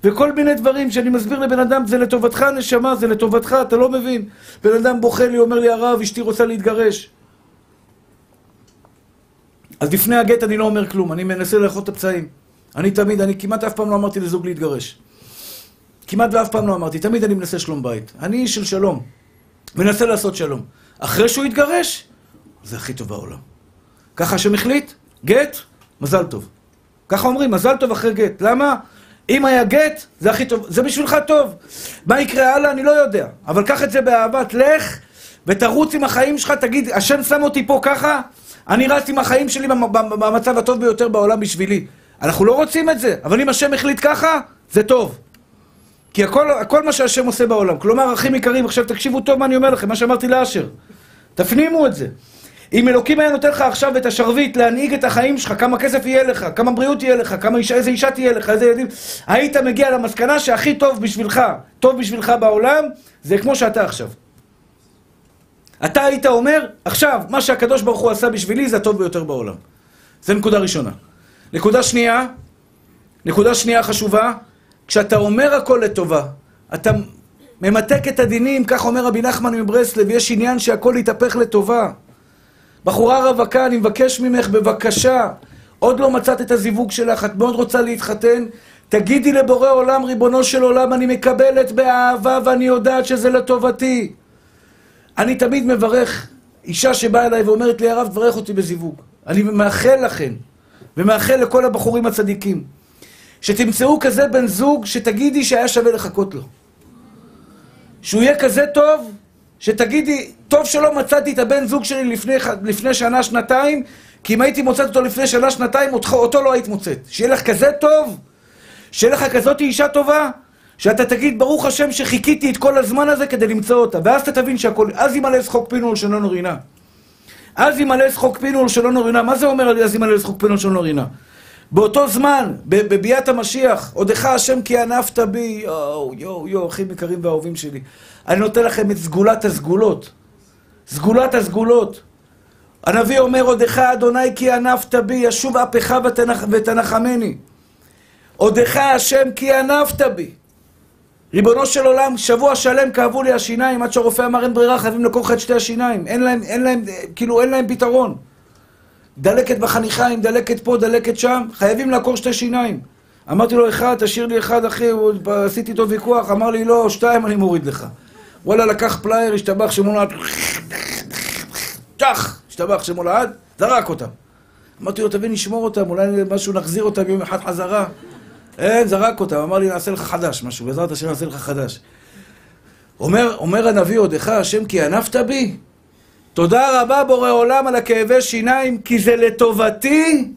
וכל מיני דברים שאני מסביר לבן אדם, זה לטובתך נשמה, זה לטובתך, אתה לא מבין. בן אדם בוכה לי, אומר לי, הרב, אשתי רוצה להתגרש. אז לפני הגט אני לא אומר כלום, אני מנסה לאכול את הפצעים. אני תמיד, אני כמעט אף פעם לא אמרתי לזוג להתגרש. כמעט ואף פעם לא אמרתי, תמיד אני מנסה שלום בית. אני איש של שלום. מנסה לעשות שלום. אחרי שהוא יתגרש, זה הכי טוב בעולם. ככה השם החליט, גט, מזל טוב. ככה אומרים, מזל טוב אחרי גט. למה? אם היה גט, זה הכי טוב. זה בשבילך טוב. מה יקרה הלאה, אני לא יודע. אבל קח את זה באהבת, לך ותרוץ עם החיים שלך, תגיד, השם שם אותי פה ככה, אני רץ עם החיים שלי במצב הטוב ביותר בעולם בשבילי. אנחנו לא רוצים את זה, אבל אם השם החליט ככה, זה טוב. כי הכל, הכל מה שהשם עושה בעולם. כלומר, אחים יקרים, עכשיו תקשיבו טוב מה אני אומר לכם, מה שאמרתי לאשר. תפנימו את זה. אם אלוקים היה נותן לך עכשיו את השרביט להנהיג את החיים שלך, כמה כסף יהיה לך, כמה בריאות יהיה לך, כמה אישה, איזה אישה תהיה לך, איזה ילדים, היית מגיע למסקנה שהכי טוב בשבילך, טוב בשבילך בעולם, זה כמו שאתה עכשיו. אתה היית אומר, עכשיו, מה שהקדוש ברוך הוא עשה בשבילי זה הטוב ביותר בעולם. זה נקודה ראשונה. נקודה שנייה, נקודה שנייה חשובה, כשאתה אומר הכל לטובה, אתה ממתק את הדינים, כך אומר רבי נחמן מברסלב, יש עניין שהכל יתהפך לטובה. בחורה רווקה, אני מבקש ממך, בבקשה, עוד לא מצאת את הזיווג שלך, את מאוד רוצה להתחתן, תגידי לבורא עולם, ריבונו של עולם, אני מקבלת באהבה ואני יודעת שזה לטובתי. אני תמיד מברך אישה שבאה אליי ואומרת לי, הרב, תברך אותי בזיווג. אני מאחל לכם, ומאחל לכל הבחורים הצדיקים, שתמצאו כזה בן זוג שתגידי שהיה שווה לחכות לו. שהוא יהיה כזה טוב, שתגידי, טוב שלא מצאתי את הבן זוג שלי לפני, לפני שנה, שנתיים, כי אם הייתי מוצאת אותו לפני שנה, שנתיים, אותו, אותו לא היית מוצאת. שיהיה לך כזה טוב, שיהיה לך כזאת אישה טובה, שאתה תגיד, ברוך השם שחיכיתי את כל הזמן הזה כדי למצוא אותה. ואז אתה תבין שהכל, אז ימלא שחוק פינו ולשונו נורינה. אז ימלא שחוק פינו ולשונו נורינה. מה זה אומר אז ימלא שחוק פינו ולשונו נורינה? באותו זמן, בביאת המשיח, עודך השם כי ענפת בי, יואו, יואו, יואו, אחים יקרים ואהובים שלי. אני נותן לכם את סגולת הסגולות. סגולת הסגולות. הנביא אומר, עודך אדוני כי ענפת בי, ישוב אפך ותנח, ותנחמני. עודך השם כי ענפת בי. ריבונו של עולם, שבוע שלם כאבו לי השיניים, עד שהרופא אמר אין ברירה, חייבים לקוח את שתי השיניים. אין להם, אין להם, כאילו אין להם פתרון. דלקת בחניכיים, דלקת פה, דלקת שם, חייבים לעקור שתי שיניים. אמרתי לו, אחד, תשאיר לי אחד, אחי, עשיתי איתו ויכוח, אמר לי, לא, שתיים אני מוריד לך. וואלה, לקח פלייר, ישתבח שמו לעד, טח, ישתבח שמו לעד, זרק אותם. אמרתי לו, תביא נשמור אותם, אולי משהו נחזיר אותם יום אחד חזרה. אין, זרק אותם, אמר לי, נעשה לך חדש, משהו, בעזרת השם נעשה לך חדש. אומר, אומר הנביא, עודך השם כי ענפת בי, תודה רבה בורא עולם על הכאבי שיניים, כי זה לטובתי.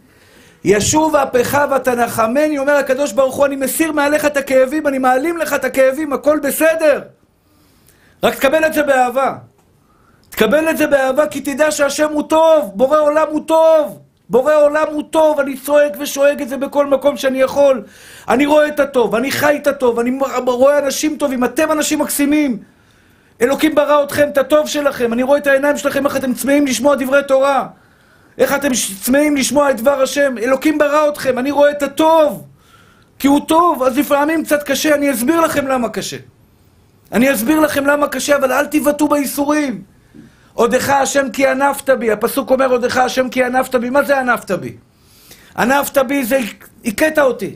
ישוב אפך ותנחמני, אומר הקדוש ברוך הוא, אני מסיר מעליך את הכאבים, אני מעלים לך את הכאבים, הכל בסדר. רק תקבל את זה באהבה. תקבל את זה באהבה, כי תדע שהשם הוא טוב, בורא עולם הוא טוב. בורא עולם הוא טוב, אני צועק ושואג את זה בכל מקום שאני יכול. אני רואה את הטוב, אני חי את הטוב, אני רואה אנשים טובים, אתם אנשים מקסימים. אלוקים ברא אתכם, את הטוב שלכם. אני רואה את העיניים שלכם, איך אתם צמאים לשמוע דברי תורה. איך אתם צמאים לשמוע את דבר השם. אלוקים ברא אתכם, אני רואה את הטוב. כי הוא טוב, אז לפעמים קצת קשה, אני אסביר לכם למה קשה. אני אסביר לכם למה קשה, אבל אל תיבטאו בייסורים. עודך השם כי ענפת בי. הפסוק אומר עודך השם כי ענפת בי. מה זה ענפת בי? ענפת בי זה הכית אותי.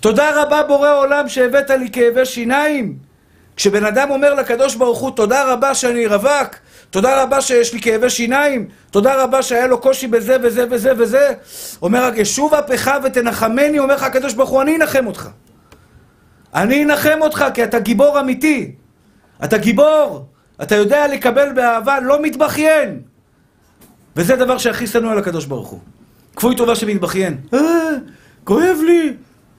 תודה רבה בורא עולם שהבאת לי כאבי שיניים. כשבן אדם אומר לקדוש ברוך הוא, תודה רבה שאני רווק, תודה רבה שיש לי כאבי שיניים, תודה רבה שהיה לו קושי בזה וזה וזה וזה, אומר רק, ישוב אפך ותנחמני, אומר לך הקדוש ברוך הוא, אני אנחם אותך. אני אנחם אותך, כי אתה גיבור אמיתי. אתה גיבור. אתה יודע לקבל באהבה, לא מתבכיין. וזה דבר שהכי שנוא על הקדוש ברוך הוא. כפוי טובה שמתבכיין. אה, כואב לי.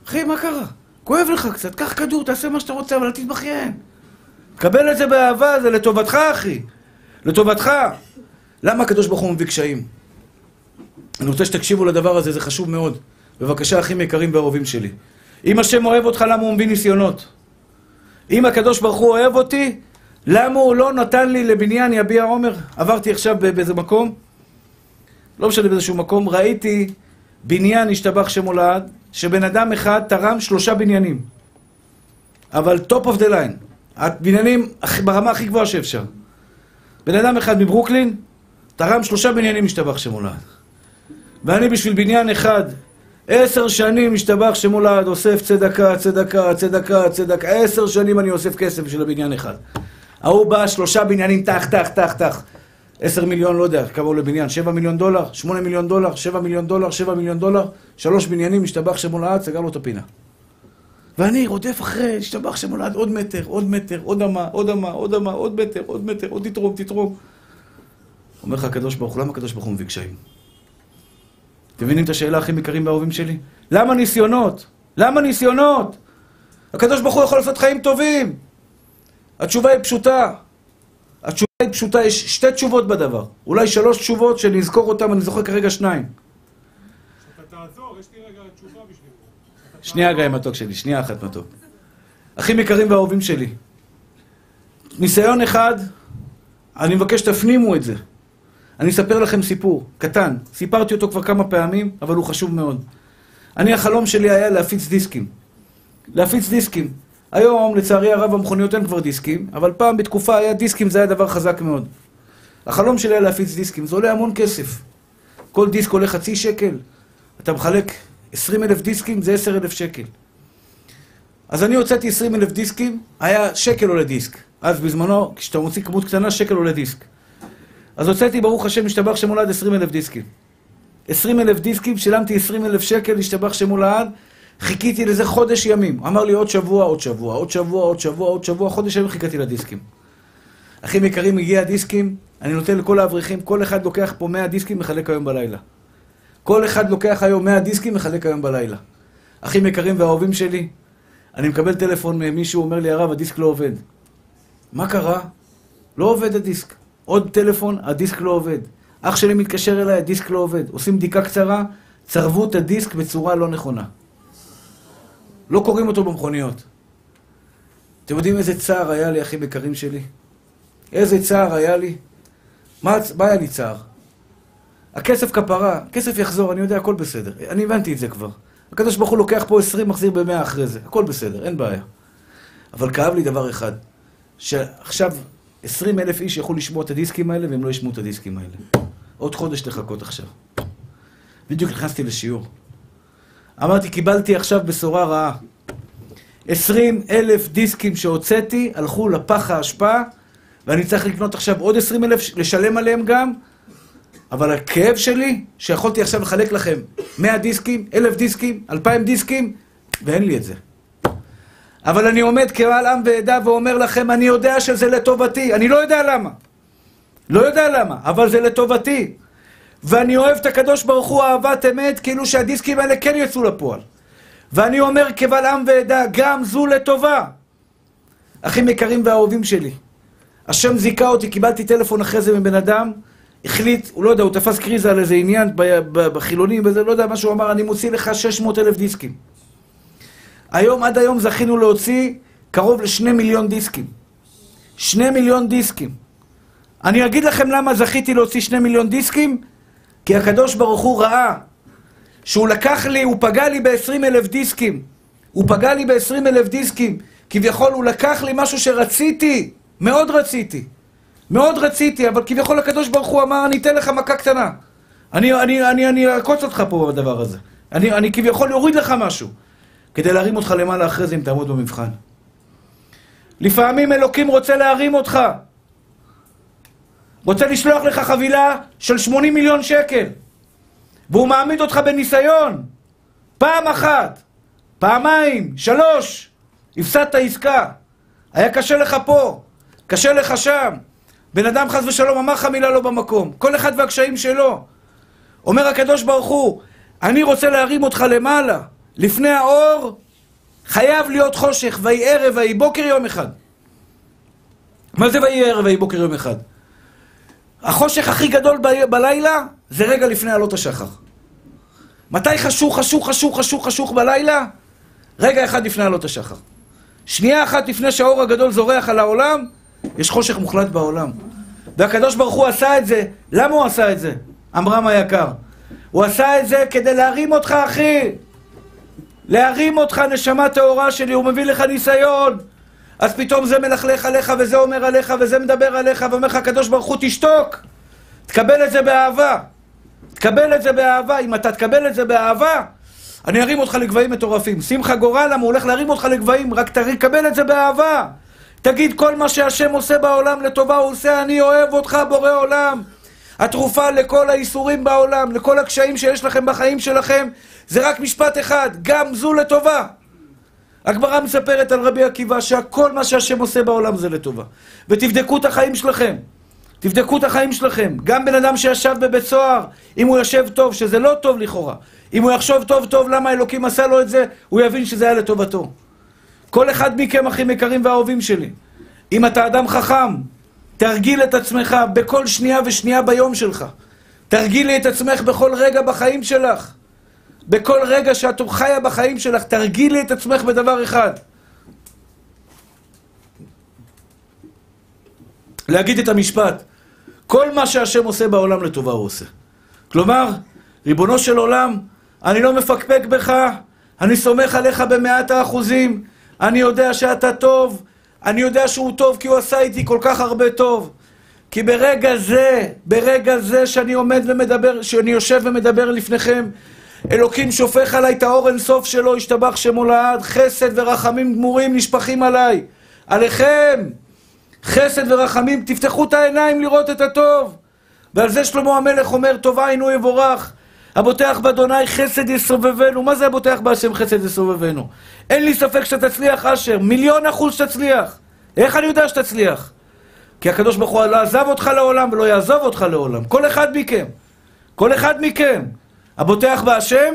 אחי, מה קרה? כואב לך קצת, קח כדור, תעשה מה שאתה רוצה, אבל אל תתבכיין. קבל את זה באהבה, זה לטובתך, אחי. לטובתך. למה הקדוש ברוך הוא מביא קשיים? אני רוצה שתקשיבו לדבר הזה, זה חשוב מאוד. בבקשה, אחים יקרים ואהובים שלי. אם השם אוהב אותך, למה הוא מביא ניסיונות? אם הקדוש ברוך הוא אוהב אותי, למה הוא לא נתן לי לבניין יביע עומר? עברתי עכשיו באיזה מקום, לא משנה באיזשהו מקום, ראיתי בניין השתבח שם הולד, שבן אדם אחד תרם שלושה בניינים. אבל top of the line. הבניינים ברמה הכי גבוהה שאפשר. בן אדם אחד מברוקלין, תרם שלושה בניינים השתבח שם הולד. ואני בשביל בניין אחד, עשר שנים השתבח שם הולד, אוסף צדקה, צדקה, צדקה, צדקה, עשר שנים אני אוסף כסף בשביל הבניין אחד. ההוא בא, שלושה בניינים, טח, טח, טח, טח. עשר מיליון, לא יודע, כמה עולה בניין, שבע מיליון דולר, שמונה מיליון דולר, שבע מיליון דולר, שבע מיליון דולר, שלוש בניינים, השתבח שם הולד, סגר לו את הפינה. ואני רודף אחרי, השתבח שם הולד, עוד מטר, עוד מטר, עוד אמה, עוד אמה, עוד אמה, עוד מטר, עוד מטר, עוד תתרום, תתרום. אומר לך הקדוש ברוך הוא, למה הקדוש ברוך הוא מביא קשיים? אתם מבינים את השאלה הכי יקרים והאהובים שלי? למה ניסיונות? למה ניסיונות? הקדוש ברוך הוא יכול לעשות חיים טובים. התשובה היא פשוטה. התשובה היא פשוטה, יש שתי תשובות בדבר. אולי שלוש תשובות שנזכור אותן, אני זוכר כרגע שניים. שאתה תעזור, יש לי רגע תשובה בשבילך. שנייה גיא מתוק שלי, שנייה אחת מתוק. אחים יקרים ואהובים שלי, ניסיון אחד, אני מבקש שתפנימו את זה. אני אספר לכם סיפור, קטן. סיפרתי אותו כבר כמה פעמים, אבל הוא חשוב מאוד. אני, החלום שלי היה להפיץ דיסקים. להפיץ דיסקים. היום, לצערי הרב, המכוניות אין כבר דיסקים, אבל פעם בתקופה היה דיסקים, זה היה דבר חזק מאוד. החלום שלי היה להפיץ דיסקים, זה עולה המון כסף. כל דיסק עולה חצי שקל, אתה מחלק 20 אלף דיסקים, זה 10 אלף שקל. אז אני הוצאתי 20 אלף דיסקים, היה שקל עולה דיסק. אז בזמנו, כשאתה מוציא כמות קטנה, שקל עולה דיסק. אז הוצאתי, ברוך השם, השתבח שמולד 20 אלף דיסקים. 20 אלף דיסקים, שילמתי 20 אלף שקל, השתבח שמולד, חיכיתי לזה חודש ימים. אמר לי עוד שבוע, עוד שבוע, עוד שבוע, עוד שבוע, עוד שבוע, חודש ימים חיכיתי לדיסקים. אחים יקרים, הגיע הדיסקים, אני נותן לכל האברכים, כל אחד לוקח פה 100 דיסקים, מחלק היום בלילה. כל אחד לוקח היום 100 דיסקים, מחלק היום בלילה. אחים יקרים והאהובים שלי, אני מקבל טלפון ממישהו, אומר לי, הרב, הדיסק לא עובד. מה קרה? לא עובד הדיסק. עוד טלפון, הדיסק לא עובד. אח שלי מתקשר אליי, הדיסק לא עובד. עושים בדיקה קצרה, צרבו את הדיסק בצורה לא נכונה. לא קוראים אותו במכוניות. אתם יודעים איזה צער היה לי, אחים יקרים שלי? איזה צער היה לי? מה, מה היה לי צער? הכסף כפרה, כסף יחזור, אני יודע, הכל בסדר. אני הבנתי את זה כבר. הקדוש ברוך הוא לוקח פה 20, מחזיר ב-100 אחרי זה. הכל בסדר, אין בעיה. אבל כאב לי דבר אחד, שעכשיו 20 אלף איש יכולו לשמוע את הדיסקים האלה, והם לא ישמעו את הדיסקים האלה. עוד חודש לחכות עכשיו. בדיוק נכנסתי לשיעור. אמרתי, קיבלתי עכשיו בשורה רעה. 20 אלף דיסקים שהוצאתי, הלכו לפח האשפה, ואני צריך לקנות עכשיו עוד 20 אלף, לשלם עליהם גם, אבל הכאב שלי, שיכולתי עכשיו לחלק לכם 100 דיסקים, 1,000 דיסקים, 2,000 דיסקים, ואין לי את זה. אבל אני עומד כבעל עם ועדה ואומר לכם, אני יודע שזה לטובתי, אני לא יודע למה. לא יודע למה, אבל זה לטובתי. ואני אוהב את הקדוש ברוך הוא אהבת אמת, כאילו שהדיסקים האלה כן יצאו לפועל. ואני אומר כבעל עם ועדה, גם זו לטובה. אחים יקרים ואהובים שלי, השם זיכה אותי, קיבלתי טלפון אחרי זה מבן אדם, החליט, הוא לא יודע, הוא תפס קריזה על איזה עניין בחילונים וזה, לא יודע מה שהוא אמר, אני מוציא לך 600 אלף דיסקים. היום, עד היום זכינו להוציא קרוב לשני מיליון דיסקים. שני מיליון דיסקים. אני אגיד לכם למה זכיתי להוציא שני מיליון דיסקים, כי הקדוש ברוך הוא ראה שהוא לקח לי, הוא פגע לי ב-20 אלף דיסקים. הוא פגע לי ב-20 אלף דיסקים. כביכול הוא לקח לי משהו שרציתי, מאוד רציתי. מאוד רציתי, אבל כביכול הקדוש ברוך הוא אמר, אני אתן לך מכה קטנה. אני, אני, אני, אני אעקוץ אותך פה בדבר הזה. אני, אני כביכול אוריד לך משהו. כדי להרים אותך למעלה אחרי זה אם תעמוד במבחן. לפעמים אלוקים רוצה להרים אותך. רוצה לשלוח לך חבילה של 80 מיליון שקל. והוא מעמיד אותך בניסיון. פעם אחת, פעמיים, שלוש, הפסדת עסקה. היה קשה לך פה, קשה לך שם. בן אדם חס ושלום אמר לך מילה לא במקום. כל אחד והקשיים שלו. אומר הקדוש ברוך הוא, אני רוצה להרים אותך למעלה. לפני האור חייב להיות חושך, ויהי ערב ויהי בוקר יום אחד. מה זה ויהי ערב ויהי בוקר יום אחד? החושך הכי גדול ב- בלילה זה רגע לפני עלות השחר. מתי חשוך, חשוך, חשוך, חשוך, חשוך בלילה? רגע אחד לפני עלות השחר. שנייה אחת לפני שהאור הגדול זורח על העולם, יש חושך מוחלט בעולם. והקדוש ברוך הוא עשה את זה. למה הוא עשה את זה? עמרם היקר. הוא עשה את זה כדי להרים אותך, אחי. להרים אותך, נשמה טהורה שלי, הוא מביא לך ניסיון. אז פתאום זה מלכלך עליך, וזה אומר עליך, וזה מדבר עליך, ואומר לך הקדוש ברוך הוא, תשתוק. תקבל את זה באהבה. תקבל את זה באהבה. אם אתה תקבל את זה באהבה, אני ארים אותך לגבהים מטורפים. שמחה גורל, למה הוא הולך להרים אותך לגבהים, רק תקבל את זה באהבה. תגיד, כל מה שהשם עושה בעולם לטובה, הוא עושה, אני אוהב אותך, בורא עולם. התרופה לכל האיסורים בעולם, לכל הקשיים שיש לכם בחיים שלכם, זה רק משפט אחד, גם זו לטובה. הגמרא מספרת על רבי עקיבא שהכל מה שהשם עושה בעולם זה לטובה. ותבדקו את החיים שלכם. תבדקו את החיים שלכם. גם בן אדם שישב בבית סוהר, אם הוא יושב טוב, שזה לא טוב לכאורה, אם הוא יחשוב טוב טוב למה אלוקים עשה לו את זה, הוא יבין שזה היה לטובתו. כל אחד מכם, אחים יקרים ואהובים שלי, אם אתה אדם חכם, תרגיל את עצמך בכל שנייה ושנייה ביום שלך. תרגילי את עצמך בכל רגע בחיים שלך. בכל רגע שאת חיה בחיים שלך, תרגילי את עצמך בדבר אחד. להגיד את המשפט, כל מה שהשם עושה בעולם לטובה הוא עושה. כלומר, ריבונו של עולם, אני לא מפקפק בך, אני סומך עליך במאת האחוזים, אני יודע שאתה טוב, אני יודע שהוא טוב כי הוא עשה איתי כל כך הרבה טוב. כי ברגע זה, ברגע זה שאני עומד ומדבר, שאני יושב ומדבר לפניכם, אלוקים שופך עליי את האור אינסוף שלו, השתבח שמו לעד, חסד ורחמים גמורים נשפכים עליי. עליכם, חסד ורחמים, תפתחו את העיניים לראות את הטוב. ועל זה שלמה המלך אומר, טובה עינו יבורך. הבוטח באדוני חסד יסובבנו. מה זה הבוטח בהשם חסד יסובבנו? אין לי ספק שאתה תצליח, אשר. מיליון אחוז שתצליח. איך אני יודע שתצליח? כי הקדוש ברוך הוא לא עזב אותך לעולם ולא יעזוב אותך לעולם. כל אחד מכם. כל אחד מכם. הבוטח בהשם,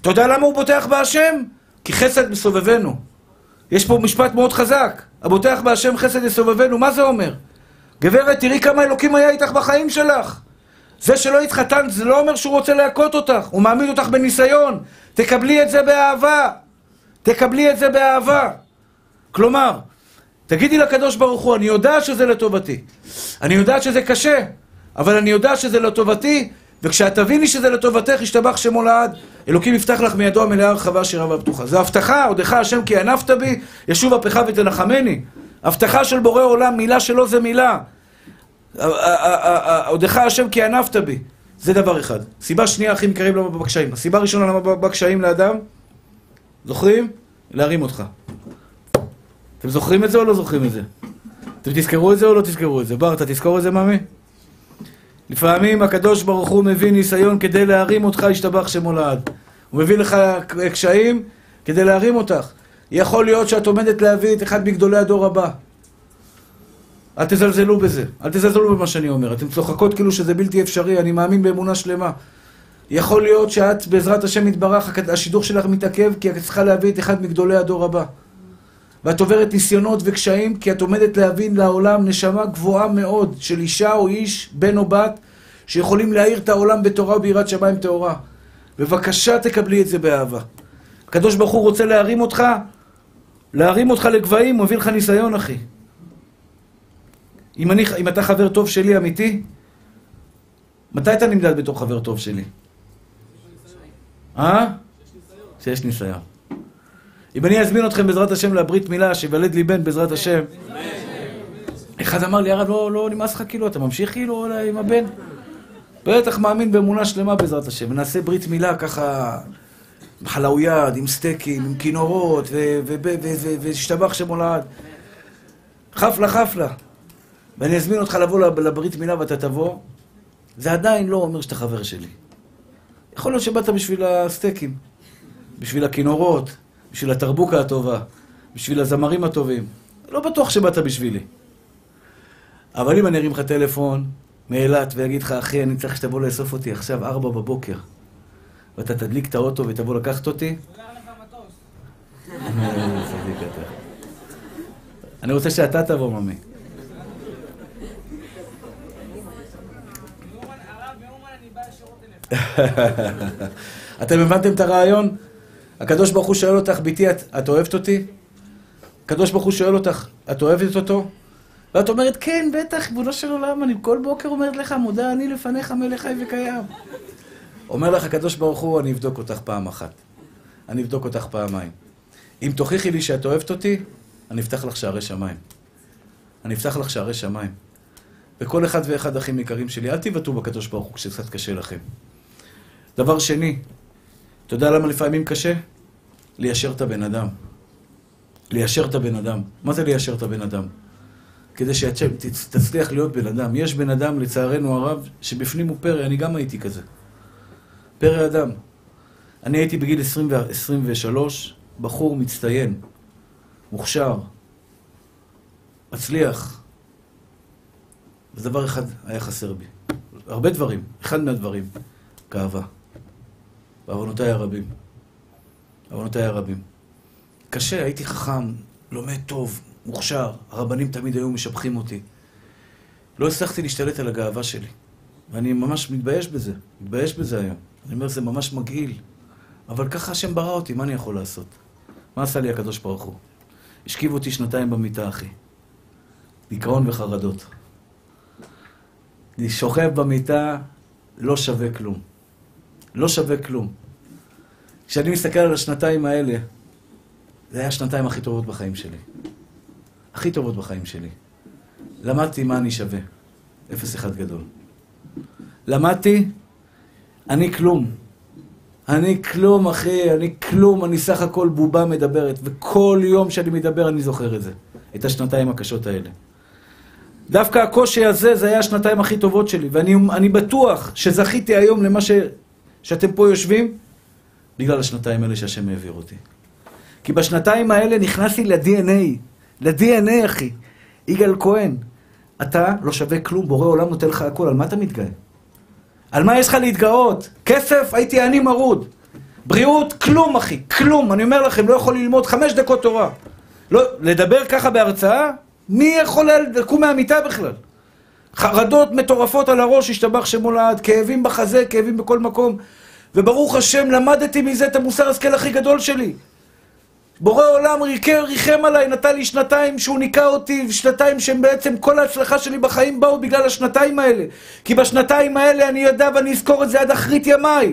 אתה יודע למה הוא בוטח בהשם? כי חסד מסובבנו. יש פה משפט מאוד חזק. הבוטח בהשם חסד יסובבנו. מה זה אומר? גברת, תראי כמה אלוקים היה איתך בחיים שלך. זה שלא התחתנת, זה לא אומר שהוא רוצה להכות אותך. הוא מעמיד אותך בניסיון. תקבלי את זה באהבה. תקבלי את זה באהבה. כלומר, תגידי לקדוש ברוך הוא, אני יודע שזה לטובתי. אני יודע שזה קשה, אבל אני יודע שזה לטובתי, וכשאת תביני שזה לטובתך, ישתבח שמו לעד, אלוקים יפתח לך מידו המלאה הרחבה שירה והפתוחה. זו הבטחה, עודך השם כי ענפת בי, ישוב אפיך ותנחמני. הבטחה של בורא עולם, מילה שלו זה מילה. עודך השם כי ענפת בי. זה דבר אחד. סיבה שנייה, אחים יקרים, למה בקשיים. הסיבה הראשונה למה בקשיים לאדם, זוכרים? להרים אותך. אתם זוכרים את זה או לא זוכרים את זה? אתם תזכרו את זה או לא תזכרו את זה? בר, אתה תזכור את זה, מאמי? לפעמים הקדוש ברוך הוא מביא ניסיון כדי להרים אותך, ישתבח שמו לעד. הוא מביא לך קשיים כדי להרים אותך. יכול להיות שאת עומדת להביא את אחד מגדולי הדור הבא. אל תזלזלו בזה, אל תזלזלו במה שאני אומר. אתן צוחקות כאילו שזה בלתי אפשרי, אני מאמין באמונה שלמה. יכול להיות שאת, בעזרת השם יתברך, השידור שלך מתעכב כי את צריכה להביא את אחד מגדולי הדור הבא. ואת עוברת ניסיונות וקשיים כי את עומדת להבין לעולם נשמה גבוהה מאוד של אישה או איש, בן או בת, שיכולים להאיר את העולם בתורה וביראת שמיים טהורה. בבקשה תקבלי את זה באהבה. הקדוש ברוך הוא רוצה להרים אותך, להרים אותך לגבהים, הוא מביא לך ניסיון, אחי. אם, אני, אם אתה חבר טוב שלי, אמיתי, מתי אתה נמדד בתור חבר טוב שלי? אה? שיש ניסיון. אם אני אזמין אתכם בעזרת השם לברית מילה, שיוולד לי בן בעזרת השם. אחד אמר לי, הרב, לא, לא נמאס לך כאילו, אתה ממשיך כאילו עם הבן? בטח מאמין באמונה שלמה בעזרת השם. ונעשה ברית מילה ככה, עם חלאויד, עם סטייקים, עם כינורות, והשתבח שם הולד. חפלה חפלה, ואני אזמין אותך לבוא לב- לברית מילה ואתה תבוא, זה עדיין לא אומר שאתה חבר שלי. יכול להיות שבאת בשביל הסטייקים, בשביל הכינורות, בשביל התרבוקה הטובה, בשביל הזמרים הטובים. לא בטוח שבאת בשבילי. אבל אם אני ארים לך טלפון מאילת ואגיד לך, אחי, אני צריך שתבוא לאסוף אותי עכשיו, ארבע בבוקר, ואתה תדליק את האוטו ותבוא לקחת אותי, אה. אני רוצה שאתה תבוא, ממי. אתם הבנתם את הרעיון? הקדוש ברוך הוא שואל אותך, בתי, את, את אוהבת אותי? הקדוש ברוך הוא שואל אותך, את אוהבת אותו? ואת אומרת, כן, בטח, ריבונו של עולם, אני כל בוקר אומרת לך, מודה אני לפניך מלך חי וקיים. אומר לך הקדוש ברוך הוא, אני אבדוק אותך פעם אחת. אני אבדוק אותך פעמיים. אם תוכיחי לי שאת אוהבת אותי, אני אפתח לך שערי שמיים. אני אפתח לך שערי שמיים. וכל אחד ואחד אחים יקרים שלי, אל תבעטו בקדוש ברוך הוא כשקצת קשה לכם. דבר שני, אתה יודע למה לפעמים קשה? ליישר את הבן אדם. ליישר את הבן אדם. מה זה ליישר את הבן אדם? כדי שתצליח להיות בן אדם. יש בן אדם, לצערנו הרב, שבפנים הוא פרא, אני גם הייתי כזה. פרא אדם. אני הייתי בגיל 20 ו- 23, בחור מצטיין, מוכשר, מצליח. ודבר אחד היה חסר בי. הרבה דברים, אחד מהדברים, גאווה. בעוונותיי הרבים. בעוונותיי הרבים. קשה, הייתי חכם, לומד טוב, מוכשר, הרבנים תמיד היו משבחים אותי. לא הצלחתי להשתלט על הגאווה שלי. ואני ממש מתבייש בזה, מתבייש בזה היום. אני אומר, זה ממש מגעיל. אבל ככה השם ברא אותי, מה אני יכול לעשות? מה עשה לי הקדוש ברוך הוא? השכיב אותי שנתיים במיטה, אחי. דיכאון וחרדות. אני שוכב במיטה, לא שווה כלום. לא שווה כלום. כשאני מסתכל על השנתיים האלה, זה היה השנתיים הכי טובות בחיים שלי. הכי טובות בחיים שלי. למדתי מה אני שווה. אפס אחד גדול. למדתי, אני כלום. אני כלום, אחי, אני כלום, אני סך הכל בובה מדברת, וכל יום שאני מדבר אני זוכר את זה, את השנתיים הקשות האלה. דווקא הקושי הזה, זה היה השנתיים הכי טובות שלי, ואני אני בטוח שזכיתי היום למה ש, שאתם פה יושבים, בגלל השנתיים האלה שהשם העביר אותי. כי בשנתיים האלה נכנסתי ל-DNA, ל-DNA, אחי. יגאל כהן, אתה לא שווה כלום, בורא עולם נותן לך הכל, על מה אתה מתגאה? על מה יש לך להתגאות? כסף, הייתי עני מרוד. בריאות, כלום, אחי, כלום. אני אומר לכם, לא יכול ללמוד חמש דקות תורה. לא, לדבר ככה בהרצאה? מי יכול לקום מהמיטה בכלל? חרדות מטורפות על הראש, השתבח שמו לעד, כאבים בחזה, כאבים בכל מקום. וברוך השם, למדתי מזה את המוסר השכל הכי גדול שלי. בורא עולם ריקר, ריחם עליי, נתן לי שנתיים שהוא ניקה אותי, שנתיים שהם בעצם כל ההצלחה שלי בחיים באו בגלל השנתיים האלה. כי בשנתיים האלה אני יודע ואני אזכור את זה עד אחרית ימיי.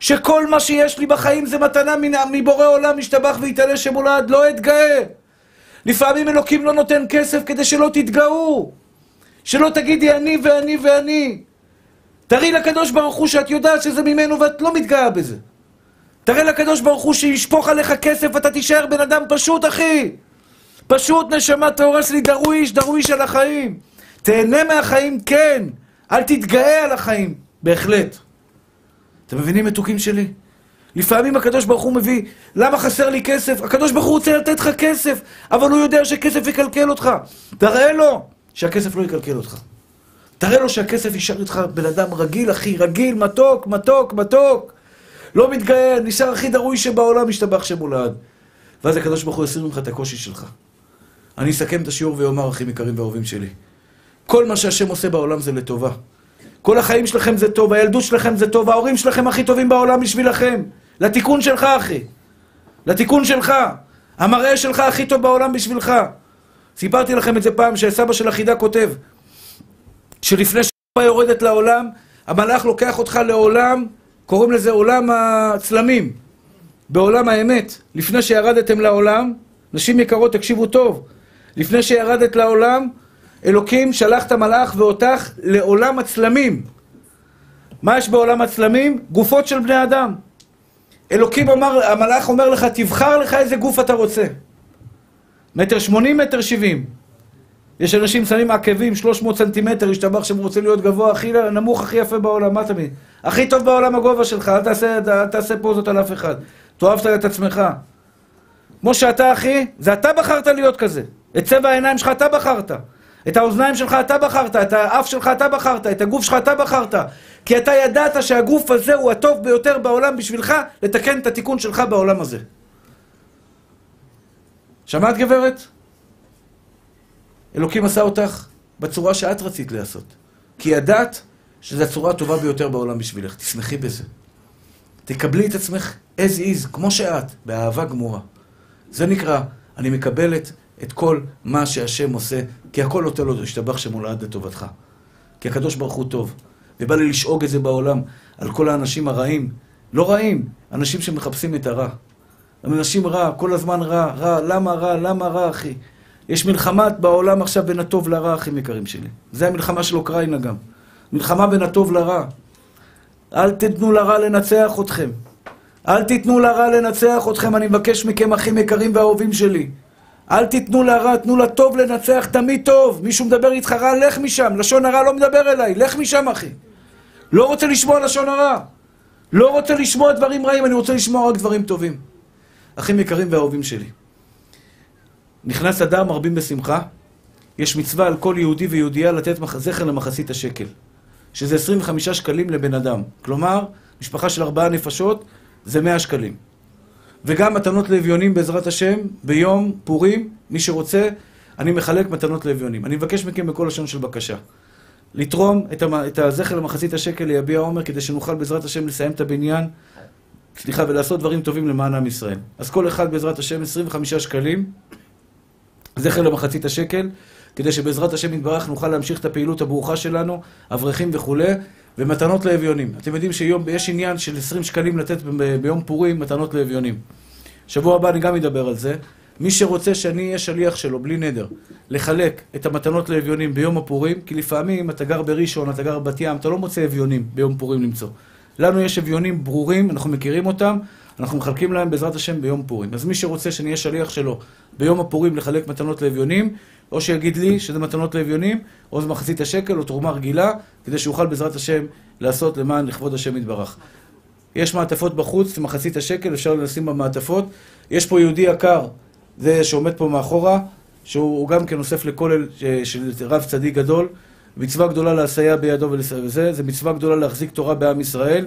שכל מה שיש לי בחיים זה מתנה מבורא עולם, משתבח ויתעלה שמולד, לא אתגאה. לפעמים אלוקים לא נותן כסף כדי שלא תתגאו. שלא תגידי אני ואני ואני. תראי לקדוש ברוך הוא שאת יודעת שזה ממנו ואת לא מתגאה בזה. תראה לקדוש ברוך הוא שישפוך עליך כסף ואתה תישאר בן אדם פשוט, אחי. פשוט נשמה טהורה שלי, דרוויש, דרוויש על החיים. תהנה מהחיים, כן. אל תתגאה על החיים, בהחלט. אתם מבינים, מתוקים שלי? לפעמים הקדוש ברוך הוא מביא, למה חסר לי כסף? הקדוש ברוך הוא רוצה לתת לך כסף, אבל הוא יודע שכסף יקלקל אותך. תראה לו שהכסף לא יקלקל אותך. תראה לו שהכסף יישאר איתך בן אדם רגיל, אחי, רגיל, מתוק, מתוק, מתוק. לא מתגאה, נשאר הכי דרוי שבעולם, משתבח שמולד. ואז הקדוש ברוך הוא יסיר ממך את הקושי שלך. אני אסכם את השיעור ואומר, אחים יקרים ואהובים שלי. כל מה שהשם עושה בעולם זה לטובה. כל החיים שלכם זה טוב, הילדות שלכם זה טוב, ההורים שלכם הכי טובים בעולם בשבילכם. לתיקון שלך, אחי. לתיקון שלך. המראה שלך הכי טוב בעולם בשבילך. סיפרתי לכם את זה פעם, שסבא של החידה כותב, שלפני שהיא יורדת לעולם, המלאך לוקח אותך לעולם, קוראים לזה עולם הצלמים, בעולם האמת. לפני שירדתם לעולם, נשים יקרות, תקשיבו טוב, לפני שירדת לעולם, אלוקים שלח את המלאך ואותך לעולם הצלמים. מה יש בעולם הצלמים? גופות של בני אדם. אלוקים אומר, המלאך אומר לך, תבחר לך איזה גוף אתה רוצה. מטר שמונים, מטר שבעים. יש אנשים שמים עקבים 300 סנטימטר, השתבח שהם רוצים להיות גבוה הכי נמוך, הכי יפה בעולם, מה תמיד? הכי טוב בעולם הגובה שלך, אל תעשה, אל תעשה פוזות על אף אחד. תאהבת את עצמך. כמו שאתה, אחי, זה אתה בחרת להיות כזה. את צבע העיניים שלך אתה בחרת. את האוזניים שלך אתה בחרת, את האף שלך אתה בחרת, את הגוף שלך אתה בחרת. כי אתה ידעת שהגוף הזה הוא הטוב ביותר בעולם בשבילך לתקן את התיקון שלך בעולם הזה. שמעת גברת? אלוקים עשה אותך בצורה שאת רצית לעשות. כי ידעת שזו הצורה הטובה ביותר בעולם בשבילך. תשמחי בזה. תקבלי את עצמך as is, כמו שאת, באהבה גמורה. זה נקרא, אני מקבלת את כל מה שהשם עושה, כי הכל נותן לו להשתבח שמולד לטובתך. כי הקדוש ברוך הוא טוב. ובא לי לשאוג את זה בעולם על כל האנשים הרעים. לא רעים, אנשים שמחפשים את הרע. אנשים רע, כל הזמן רע, רע, למה רע, למה רע, אחי? יש מלחמה בעולם עכשיו בין הטוב לרע, אחים יקרים שלי. זה המלחמה של אוקראינה גם. מלחמה בין הטוב לרע. אל תיתנו לרע לנצח אתכם. אל תיתנו לרע לנצח אתכם, אני מבקש מכם, אחים יקרים ואהובים שלי. אל תיתנו לרע, תנו לטוב לנצח, תמיד טוב. מישהו מדבר איתך רע, לך משם. לשון הרע לא מדבר אליי, לך משם, אחי. לא רוצה לשמוע לשון הרע. לא רוצה לשמוע דברים רעים, אני רוצה לשמוע רק דברים טובים. אחים יקרים ואהובים שלי. נכנס אדם, מרבים בשמחה. יש מצווה על כל יהודי ויהודייה לתת זכר למחצית השקל. שזה 25 שקלים לבן אדם. כלומר, משפחה של ארבעה נפשות זה 100 שקלים. וגם מתנות לאביונים בעזרת השם, ביום פורים, מי שרוצה, אני מחלק מתנות לאביונים. אני מבקש מכם בכל לשון של בקשה. לתרום את, המ... את הזכר למחצית השקל ליביע עומר, כדי שנוכל בעזרת השם לסיים את הבניין, סליחה, ולעשות דברים טובים למען עם ישראל. אז כל אחד בעזרת השם 25 שקלים, זכר למחצית השקל, כדי שבעזרת השם יתברך נוכל להמשיך את הפעילות הברוכה שלנו, אברכים וכולי, ומתנות לאביונים. אתם יודעים שיש עניין של 20 שקלים לתת. ביום פורים מתנות לאביונים. שבוע הבא אני גם אדבר על זה. מי שרוצה שאני אהיה שליח שלו, בלי נדר, לחלק את המתנות לאביונים ביום הפורים, כי לפעמים אתה גר בראשון, אתה גר בבת ים, אתה לא מוצא אביונים ביום פורים למצוא. לנו יש אביונים ברורים, אנחנו מכירים אותם, אנחנו מחלקים להם בעזרת השם ביום פורים. אז מי שרוצה שאני אהיה שליח שלו ביום הפורים לחלק מתנות לאביונים, או שיגיד לי שזה מתנות לאביונים, או זה מחצית השקל, או תרומה רגילה, כדי שאוכל בעזרת השם לעשות למען לכבוד השם יתברך. יש מעטפות בחוץ, מחצית השקל, אפשר לשים במעטפות. יש פה יהודי יקר, זה שעומד פה מאחורה, שהוא גם כן אוסף לכולל של רב צדיק גדול. מצווה גדולה לסייע בידו וזה, זה מצווה גדולה להחזיק תורה בעם ישראל.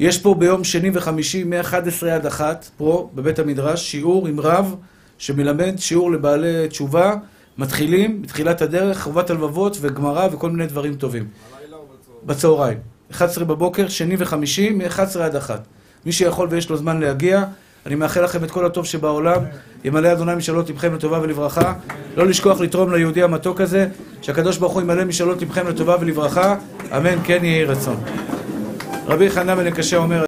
יש פה ביום שני וחמישי, מ-11 עד 1, פה, בבית המדרש, שיעור עם רב שמלמד שיעור לבעלי תשובה, מתחילים, בתחילת הדרך, חובת הלבבות וגמרא וכל מיני דברים טובים. בלילה או בצהריים? בצהריים. 11 בבוקר, שני וחמישי, מ-11 עד 1. מי שיכול ויש לו זמן להגיע, אני מאחל לכם את כל הטוב שבעולם. ימלא אדוני משאלות לבכם לטובה ולברכה. לא לשכוח לתרום ליהודי המתוק הזה, שהקדוש ברוך הוא ימלא משאלות לבכם לטובה ולברכה. אמן, כן יהי רצון. רבי חנן בן הקשה אומר